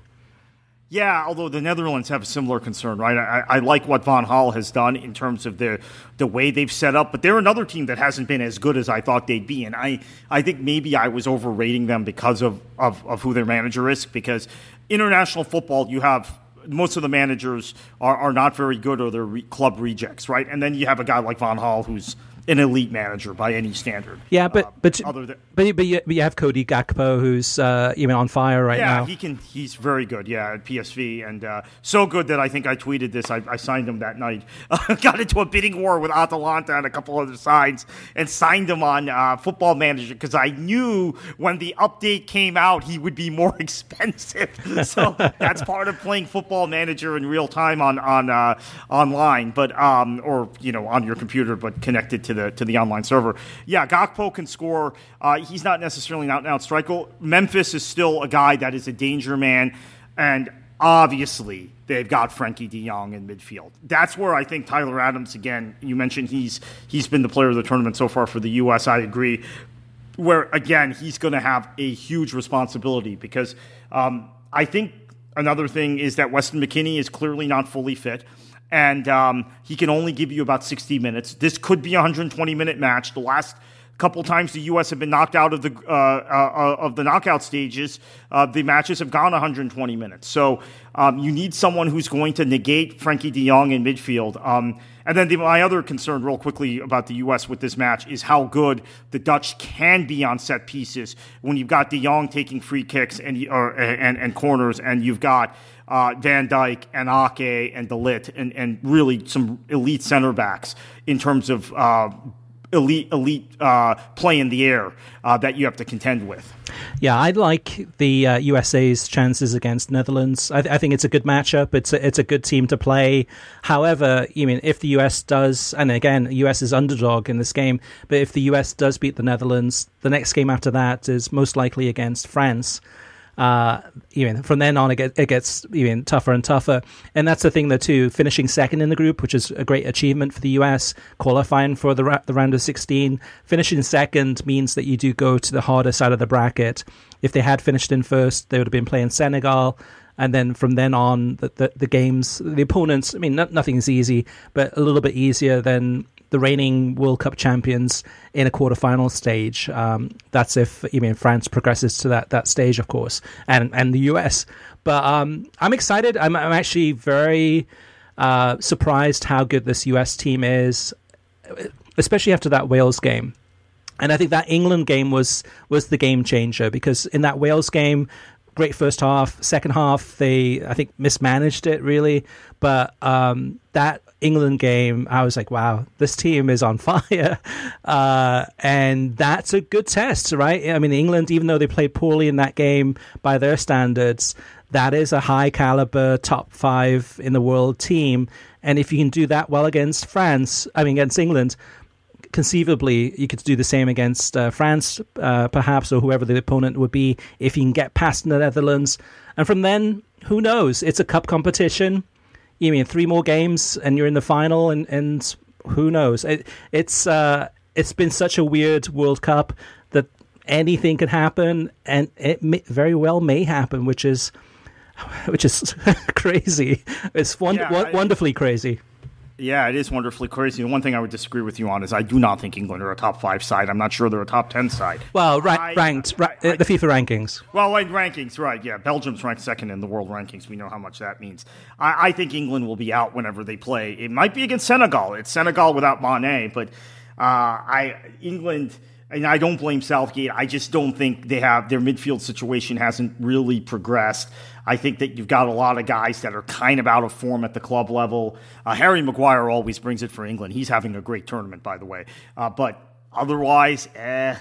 Yeah, although the Netherlands have a similar concern, right? I, I, like what Van Gaal has done in terms of the the way they've set up, but they're another team that hasn't been as good as I thought they'd be, and I I think maybe I was overrating them because of of, of who their manager is. Because international football, you have most of the managers are, are not very good or they're re- club rejects, right? And then you have a guy like Van Gaal who's an elite manager by any standard. Yeah, but uh, but other than, but but you, but you have Cody Gakpo who's uh, even on fire right yeah, now. Yeah, he can. He's very good. Yeah, at PSV and uh, so good that I think I tweeted this. I, I signed him that night. got into a bidding war with Atalanta and a couple other sides and signed him on uh, Football Manager because I knew when the update came out he would be more expensive. so that's part of playing Football Manager in real time on on uh, online, but um, or you know on your computer, but connected to the to the online server. Yeah, Gakpo can score. Uh, he's not necessarily an out and out striker. Memphis is still a guy that is a danger man, and obviously they've got Frenkie De Jong in midfield. That's where I think Tyler Adams again. You mentioned he's he's been the player of the tournament so far for the U.S. I agree. Where again he's going to have a huge responsibility because um, I think another thing is that Weston McKennie is clearly not fully fit and um, he can only give you about 60 minutes. This could be a 120 minute match. The last couple times the U.S. have been knocked out of the uh, uh, of the knockout stages, uh, the matches have gone 120 minutes. So um, you need someone who's going to negate Frenkie De Jong in midfield. Um, and then the, my other concern, real quickly, about the U.S. with this match is how good the Dutch can be on set pieces when you've got De Jong taking free kicks and or, and, and corners, and you've got uh, Van Dijk and Ake and De Ligt and, and really some elite center backs in terms of uh, elite elite uh, play in the air uh, that you have to contend with. Yeah, I like the uh, USA's chances against Netherlands. I, th- I, think it's a good matchup. It's a, it's a good team to play. However, you mean if the US does, and again, US is underdog in this game, but if the US does beat the Netherlands, the next game after that is most likely against France uh, even from then on, it, get, it gets even tougher and tougher. And that's the thing, though, too. Finishing second in the group, which is a great achievement for the US, qualifying for the, ra- the round of 16. Finishing second means that you do go to the harder side of the bracket. If they had finished in first, they would have been playing Senegal and then from then on, the, the, the games, the opponents. I mean, nothing is easy, but a little bit easier than the reigning World Cup champions in a quarterfinal stage. Um, that's if I mean France progresses to that that stage, of course, and and the US. But um, I'm excited. I'm, I'm actually very uh, surprised how good this US team is, especially after that Wales game. And I think that England game was was the game changer because in that Wales game, great first half. Second half, they I think mismanaged it really, but um, that England game, I was like, wow, this team is on fire, uh, and that's a good test, right? I mean, England, even though they played poorly in that game by their standards, that is a high caliber top five in the world team, and if you can do that well against France, I mean against England conceivably you could do the same against uh, France, uh, perhaps, or whoever the opponent would be if you can get past the Netherlands. And from then, who knows? It's a cup competition. You mean three more games and you're in the final, and, and who knows? It, it's uh, it's been such a weird World Cup that anything could happen, and it may, very well may happen, which is which is crazy. It's won- yeah, I, wonderfully crazy. Yeah, it is wonderfully crazy. The one thing I would disagree with you on is I do not think England are a top five side. I'm not sure they're a top ten side. Well, I, ranked, ra- I, the FIFA rankings. Well, like rankings, right? Yeah, Belgium's ranked second in the world rankings. We know how much that means. I, think England will be out whenever they play. It might be against Senegal. It's Senegal without Mane, but uh, I England and I don't blame Southgate. I just don't think they have their midfield situation hasn't really progressed. I think that you've got a lot of guys that are kind of out of form at the club level. Uh, Harry Maguire always brings it for England. He's having a great tournament, by the way. Uh, but otherwise, eh.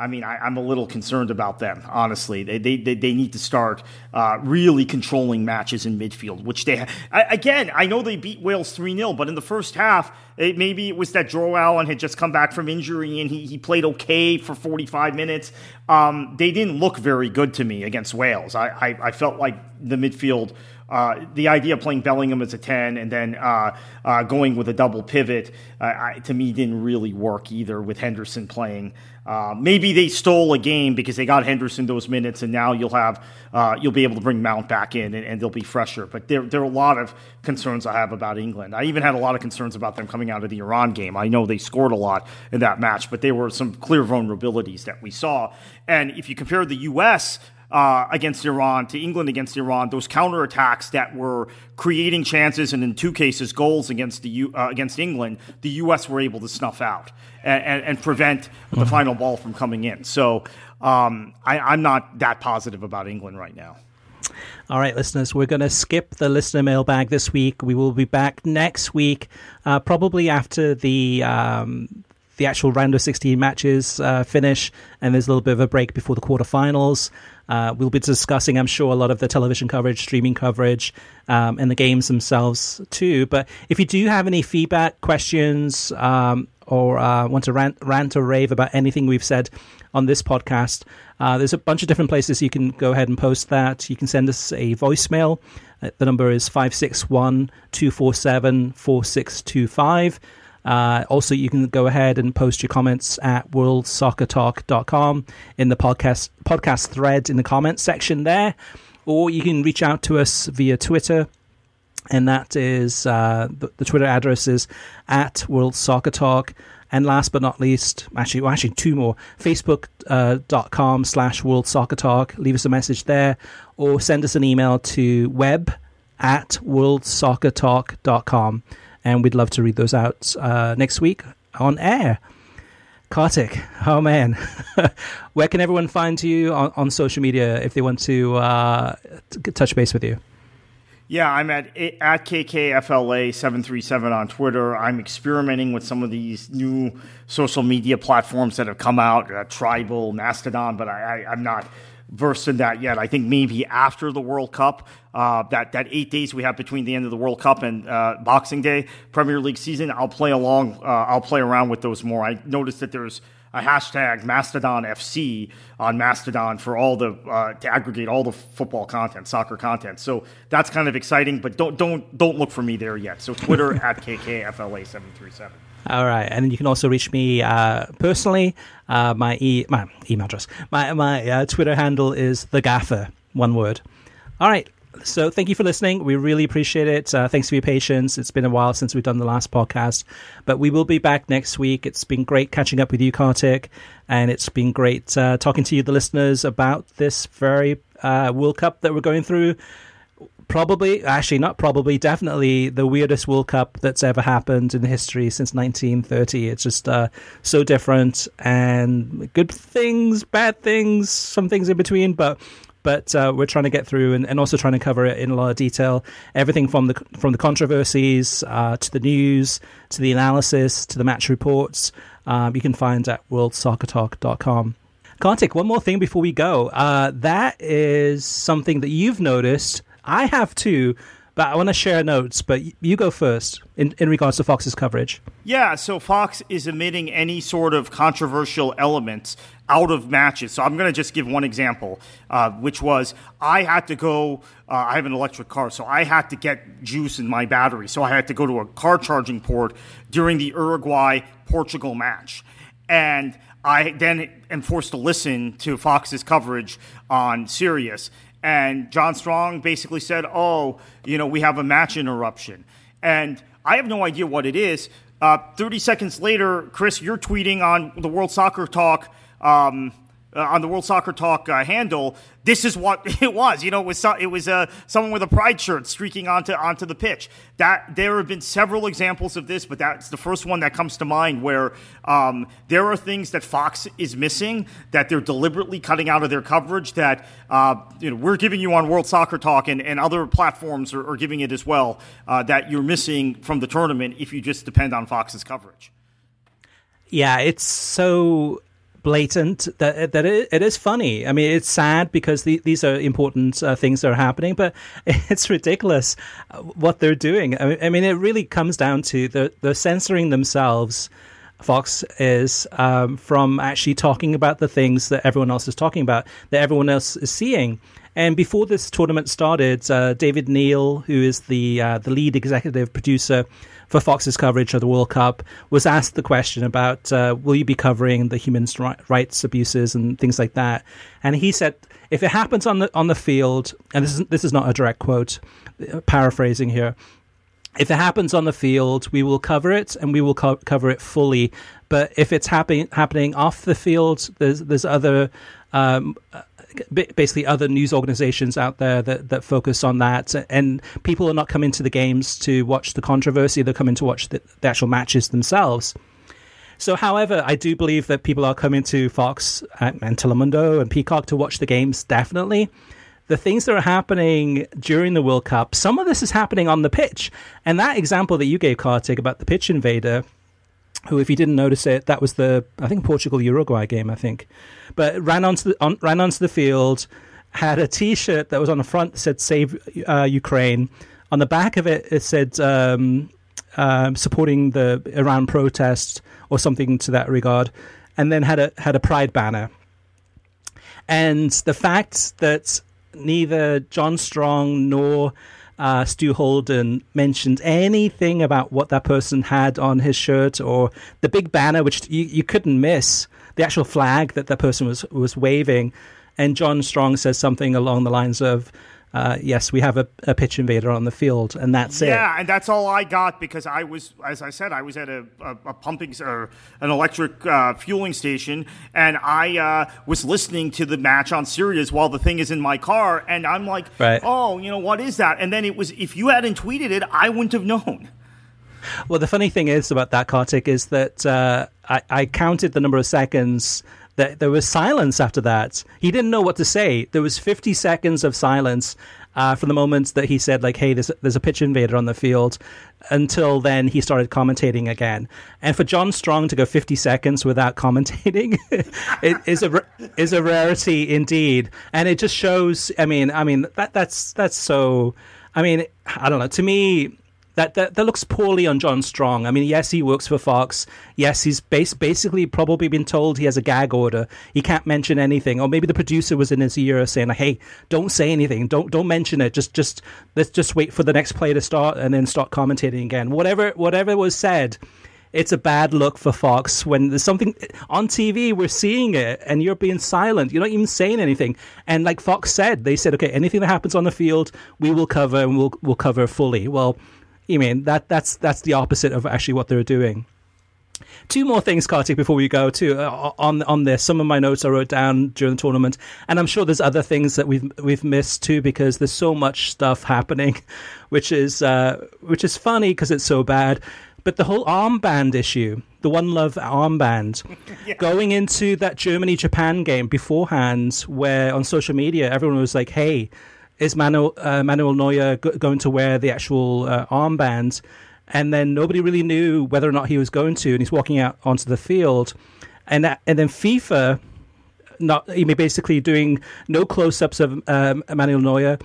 I mean, I, am a little concerned about them, honestly. They, they, they, need to start uh, really controlling matches in midfield, which they, I, again, I know they beat Wales 3 0, but in the first half, it, maybe it was that Joe Allen had just come back from injury and he, he played okay for 45 minutes. Um, they didn't look very good to me against Wales. I, I, I felt like the midfield uh, the idea of playing Bellingham as a 10 and then uh, uh, going with a double pivot, uh, I, to me, didn't really work either with Henderson playing. Uh, maybe they stole a game because they got Henderson those minutes, and now you'll have uh, you'll be able to bring Mount back in, and, and, they'll be fresher. But there there are a lot of concerns I have about England. I even had a lot of concerns about them coming out of the Iran game. I know they scored a lot in that match, but there were some clear vulnerabilities that we saw. And if you compare the U.S uh, against Iran to England against Iran, those counterattacks that were creating chances and in two cases goals against the U, uh, against England, the U.S. were able to snuff out and, and, and prevent mm-hmm. the final ball from coming in. So um, I, am not that positive about England right now. All right, listeners, we're going to skip the listener mailbag this week. We will be back next week, uh, probably after the um, the actual round of 16 matches uh, finish, and there's a little bit of a break before the quarterfinals. Uh, we'll be discussing, I'm sure, a lot of the television coverage, streaming coverage, um, and the games themselves too. But if you do have any feedback, questions, um, or uh, want to rant, rant or rave about anything we've said on this podcast, uh, there's a bunch of different places you can go ahead and post that. You can send us a voicemail. Uh, the number is 561 247 4625. Uh, also, you can go ahead and post your comments at worldsoccertalk.com in the podcast podcast thread in the comments section there, or you can reach out to us via Twitter, and that is uh, the, the, Twitter address is at World Soccer Talk. And last but not least, actually, well, actually two more, facebook.com uh, slash World Soccer Talk. Leave us a message there or send us an email to web at worldsoccertalk.com and we'd love to read those out uh, next week on air. Kartik, oh man, where can everyone find you on, on social media if they want to uh, t- touch base with you? Yeah, I'm at at KKFLA seven three seven on Twitter. I'm experimenting with some of these new social media platforms that have come out, uh, Tribel, Mastodon, but I, I, I'm not versed in that yet. I think maybe after the World Cup, uh, that that eight days we have between the end of the World Cup and uh, Boxing Day, Premier League season, I'll play along. Uh, I'll play around with those more. I noticed that there's a hashtag Mastodon FC on Mastodon for all the uh, to aggregate all the football content, soccer content. So that's kind of exciting. But don't don't don't look for me there yet. So Twitter at KKFLA seven three seven. All right, and you can also reach me uh, personally. Uh, my e- my email address, my my uh, Twitter handle is the Gaffer, one word. All right, so thank you for listening. We really appreciate it. Uh, thanks for your patience. It's been a while since we've done the last podcast, but we will be back next week. It's been great catching up with you, Kartik, and it's been great uh, talking to you, the listeners, about this very uh, World Cup that we're going through probably, actually, not probably, definitely the weirdest World Cup that's ever happened in history since 1930. It's just uh, so different and good things, bad things, some things in between, but. But uh, we're trying to get through and, and also trying to cover it in a lot of detail. Everything from the from the controversies uh, to the news to the analysis to the match reports. Um, you can find at worldsoccertalk.com. Kartik, one more thing before we go. Uh, that is something that you've noticed I have too, but I want to share notes. But you go first in, in regards to Fox's coverage. Yeah, so Fox is omitting any sort of controversial elements out of matches. So I'm going to just give one example, uh, which was I had to go. Uh, I have an electric car, so I had to get juice in my battery. So I had to go to a car charging port during the Uruguay Portugal match, and I then am forced to listen to Fox's coverage on Sirius and John Strong basically said, "Oh, you know, we have a match interruption," and I have no idea what it is. Uh, Thirty seconds later, Chris, you're tweeting on the World Soccer Talk. Um, uh, on the World Soccer Talk uh, handle, this is what it was. You know, it was so, it was uh, someone with a pride shirt streaking onto onto the pitch. That there have been several examples of this, but that's the first one that comes to mind where um, there are things that Fox is missing that they're deliberately cutting out of their coverage. That uh, you know we're giving you on World Soccer Talk and, and other platforms are, are giving it as well. Uh, that you're missing from the tournament if you just depend on Fox's coverage. Yeah, it's so blatant that that it, is funny. I mean, it's sad because the, these are important uh, things that are happening, but it's ridiculous uh, what they're doing. I mean, it really comes down to the the censoring themselves. Fox is um, from actually talking about the things that everyone else is talking about, that everyone else is seeing. And before this tournament started, uh, David Neal, who is the uh, the lead executive producer for Fox's coverage of the World Cup, was asked the question about uh, will you be covering the human rights abuses and things like that, and he said if it happens on the on the field, and this is this is not a direct quote, uh, paraphrasing here. If it happens on the field, we will cover it and we will co- cover it fully. But if it's happening happening off the field, there's there's other um, basically other news organizations out there that, that focus on that. And people are not coming to the games to watch the controversy, they're coming to watch the, the actual matches themselves. So, however, I do believe that people are coming to Fox and Telemundo and Peacock to watch the games, definitely. The things that are happening during the World Cup, some of this is happening on the pitch. And that example that you gave, Kartik, about the pitch invader, who, if you didn't notice it, that was the, I think, Portugal Uruguay game, I think but ran onto the on, ran onto the field, had a T-shirt that was on the front that said "Save uh, Ukraine." On the back of it, it said um, um, supporting the Iran protest or something to that regard, and then had a had a pride banner. And the fact that neither John Strong nor uh, Stu Holden mentioned anything about what that person had on his shirt or the big banner, which you, you couldn't miss, the actual flag that that person was was waving, and John Strong says something along the lines of. Uh, yes, we have a, a, pitch invader on the field, and that's yeah, it. Yeah, and that's all I got because I was, as I said, I was at a, a, a pumping or an electric uh, fueling station, and I uh, was listening to the match on Sirius while the thing is in my car, and I'm like, right. oh, you know, what is that? And then it was, if you hadn't tweeted it, I wouldn't have known. Well, the funny thing is about that, Kartik, is that uh, I, I counted the number of seconds that there was silence after that. He didn't know what to say. There was 50 seconds of silence uh, from the moment that he said, like, hey, there's, there's a pitch invader on the field, until then he started commentating again. And for John Strong to go 50 seconds without commentating is a is a rarity indeed. And it just shows. I mean, I mean that that's that's so. I mean, I don't know. To me, that, that that looks poorly on John Strong. I mean, yes, he works for Fox. Yes, he's bas- basically probably been told he has a gag order. He can't mention anything, or maybe the producer was in his ear saying, "Hey, don't say anything. Don't don't mention it. Just just let's just wait for the next play to start and then start commentating again." Whatever whatever was said. It's a bad look for Fox when there's something on TV, we're seeing it, and you're being silent. You're not even saying anything. And like Fox said, they said, okay, anything that happens on the field, we will cover and we'll, we'll cover fully. Well, you mean that that's that's the opposite of actually what they're doing. Two more things, Kartik, before we go too uh, on on this. Some of my notes I wrote down during the tournament, and I'm sure there's other things that we've we've missed too because there's so much stuff happening, which is uh, which is funny because it's so bad. But the whole armband issue, the One Love armband, yeah. going into that Germany Japan game beforehand, where on social media everyone was like, "Hey." Is Manuel, uh, Manuel Neuer going to wear the actual uh, armband? And then nobody really knew whether or not he was going to, and he's walking out onto the field, and that, and then FIFA, not basically doing no close-ups of um, Manuel Neuer,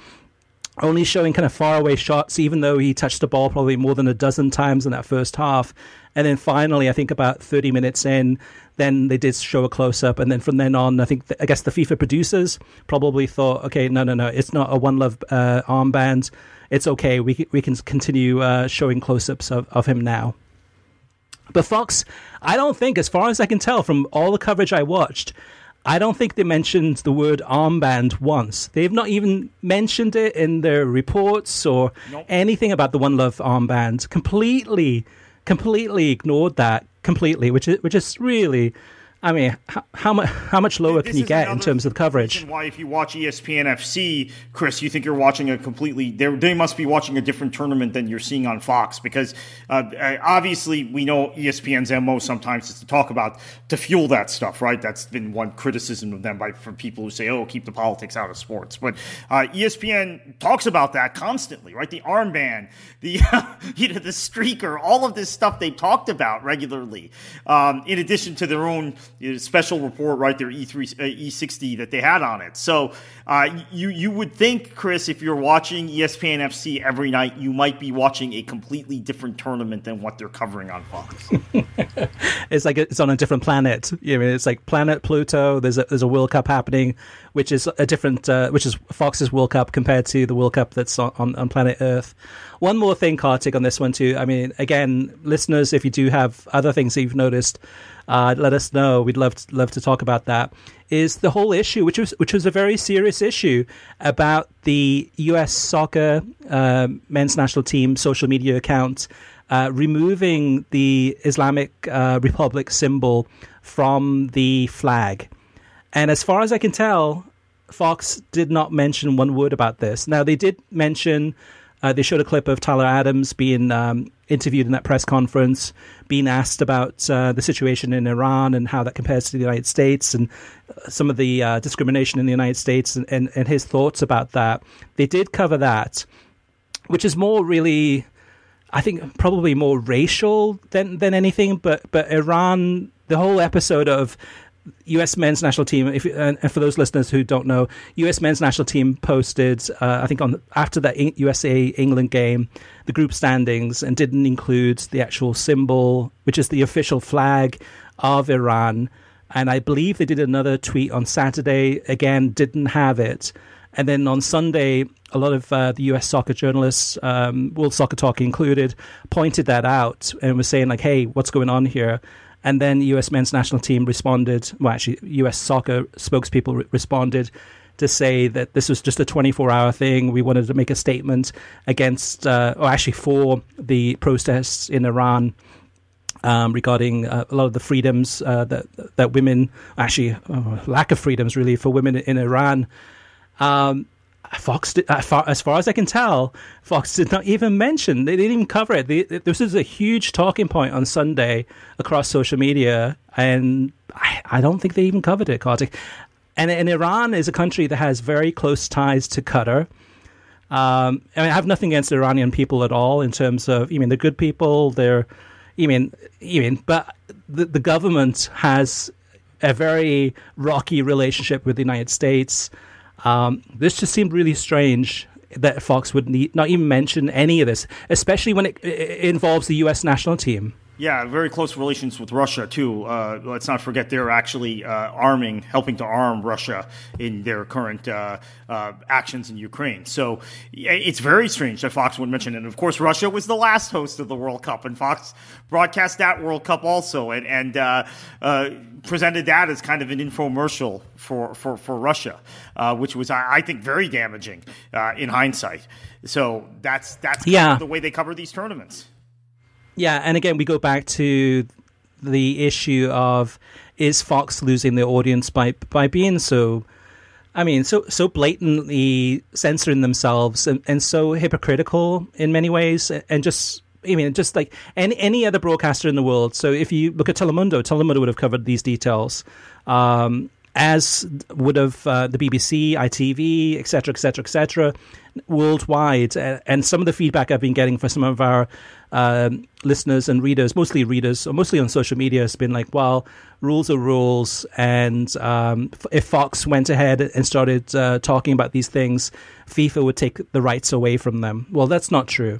only showing kind of faraway shots, even though he touched the ball probably more than a dozen times in that first half. And then finally, I think about 30 minutes in, then they did show a close up. And then from then on, I think, th- I guess the FIFA producers probably thought, okay, no, no, no, it's not a One Love uh, armband. It's okay. We, we can continue uh, showing close ups of, of him now. But Fox, I don't think, as far as I can tell from all the coverage I watched, I don't think they mentioned the word armband once. They've not even mentioned it in their reports or nope. anything about the One Love armband. Completely, completely ignored that completely, which is which is really I mean, how, how much how much lower this can you get in terms of coverage? Why, if you watch ESPN FC, Chris, you think you're watching a completely they must be watching a different tournament than you're seeing on Fox because uh, uh obviously we know ESPN's mo sometimes is to talk about to fuel that stuff, right? That's been one criticism of them by from people who say, "Oh, keep the politics out of sports." But uh, ESPN talks about that constantly, right? The armband, the you know the streaker, all of this stuff they talked about regularly, um, in addition to their own special report, right? there E3 uh, E60 that they had on it. So uh, you you would think, Chris, if you're watching ESPN FC every night, you might be watching a completely different tournament than what they're covering on Fox. it's like it's on a different planet. You know, it's like planet Pluto. There's a there's a World Cup happening, which is a different, uh, which is Fox's World Cup compared to the World Cup that's on, on, on planet Earth. One more thing, Kartik, on this one too. I mean, again, listeners, if you do have other things that you've noticed, uh, let us know. We'd love to, love to talk about that. Is the whole issue, which was which was a very serious issue about the U.S. soccer uh, men's national team social media account uh, removing the Islamic uh, Republic symbol from the flag. And as far as I can tell, Fox did not mention one word about this. Now they did mention. Uh, they showed a clip of Tyler Adams being um, interviewed in that press conference, being asked about uh, the situation in Iran and how that compares to the United States and some of the uh, discrimination in the United States and, and, and his thoughts about that. They did cover that, which is more really, I think, probably more racial than, than anything. But, but Iran, the whole episode of U.S. men's national team. If and for those listeners who don't know, U.S. men's national team posted, uh, I think, on after that USA England game, the group standings, and didn't include the actual symbol, which is the official flag of Iran. And I believe they did another tweet on Saturday. Again, didn't have it. And then on Sunday, a lot of uh, the US soccer journalists, um, World Soccer Talk included, pointed that out and was saying, like, hey, what's going on here? And then the US men's national team responded, well, actually, US soccer spokespeople re- responded to say that this was just a 24 hour thing. We wanted to make a statement against, uh, or actually for the protests in Iran. Um, regarding uh, a lot of the freedoms uh, that that women actually uh, lack of freedoms really for women in Iran. Um, Fox, did, uh, far, as far as I can tell, Fox did not even mention. They didn't even cover it. They, this is a huge talking point on Sunday across social media, and I, I don't think they even covered it, Kartik. And, and, Iran is a country that has very close ties to Qatar. Um, I, mean, I have nothing against Iranian people at all in terms of, I mean, they're good people. They're, I mean, I mean, but the, the government has a very rocky relationship with the United States. Um, this just seemed really strange that Fox would need, not even mention any of this, especially when it, it involves the U.S. national team. Yeah, very close relations with Russia too. Uh, let's not forget they're actually uh, arming, helping to arm Russia in their current uh, uh actions in Ukraine. So it's very strange that Fox would mention it. And of course, Russia was the last host of the World Cup, and Fox broadcast that World Cup also, and, and uh, uh, presented that as kind of an infomercial for for, for Russia, which was I, I, think very damaging in hindsight. So that's that's yeah. the way they cover these tournaments. Yeah, and again, we go back to the issue of is Fox losing the audience by by being so. I mean, so so blatantly censoring themselves and, and so hypocritical in many ways, and just I mean, just like any any other broadcaster in the world. So if you look at Telemundo, Telemundo would have covered these details. Um, as would have uh, the BBC, ITV, etc., etc., etc., worldwide. And some of the feedback I've been getting from some of our um, listeners and readers, mostly readers, or mostly on social media, has been like, well, rules are rules. And um, if Fox went ahead and started uh, talking about these things, FIFA would take the rights away from them. Well, that's not true.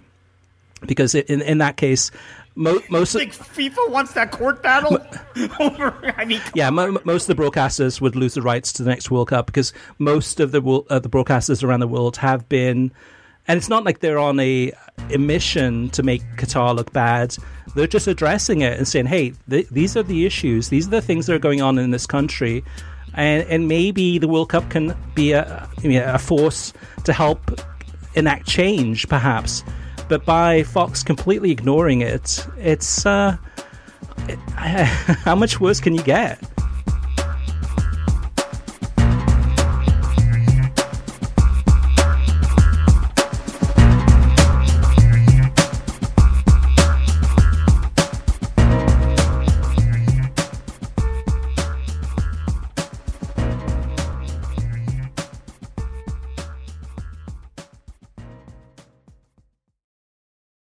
Because in, in that case, Mo- most like FIFA wants that court battle over. I mean, yeah, mo- most of the broadcasters would lose the rights to the next World Cup because most of the uh, the broadcasters around the world have been, and it's not like they're on a, a mission to make Qatar look bad. They're just addressing it and saying, "Hey, th- these are the issues. These are the things that are going on in this country." And, and maybe the World Cup can be a, a force to help enact change, perhaps but by Fox completely ignoring it, it's uh, it, how much worse can you get?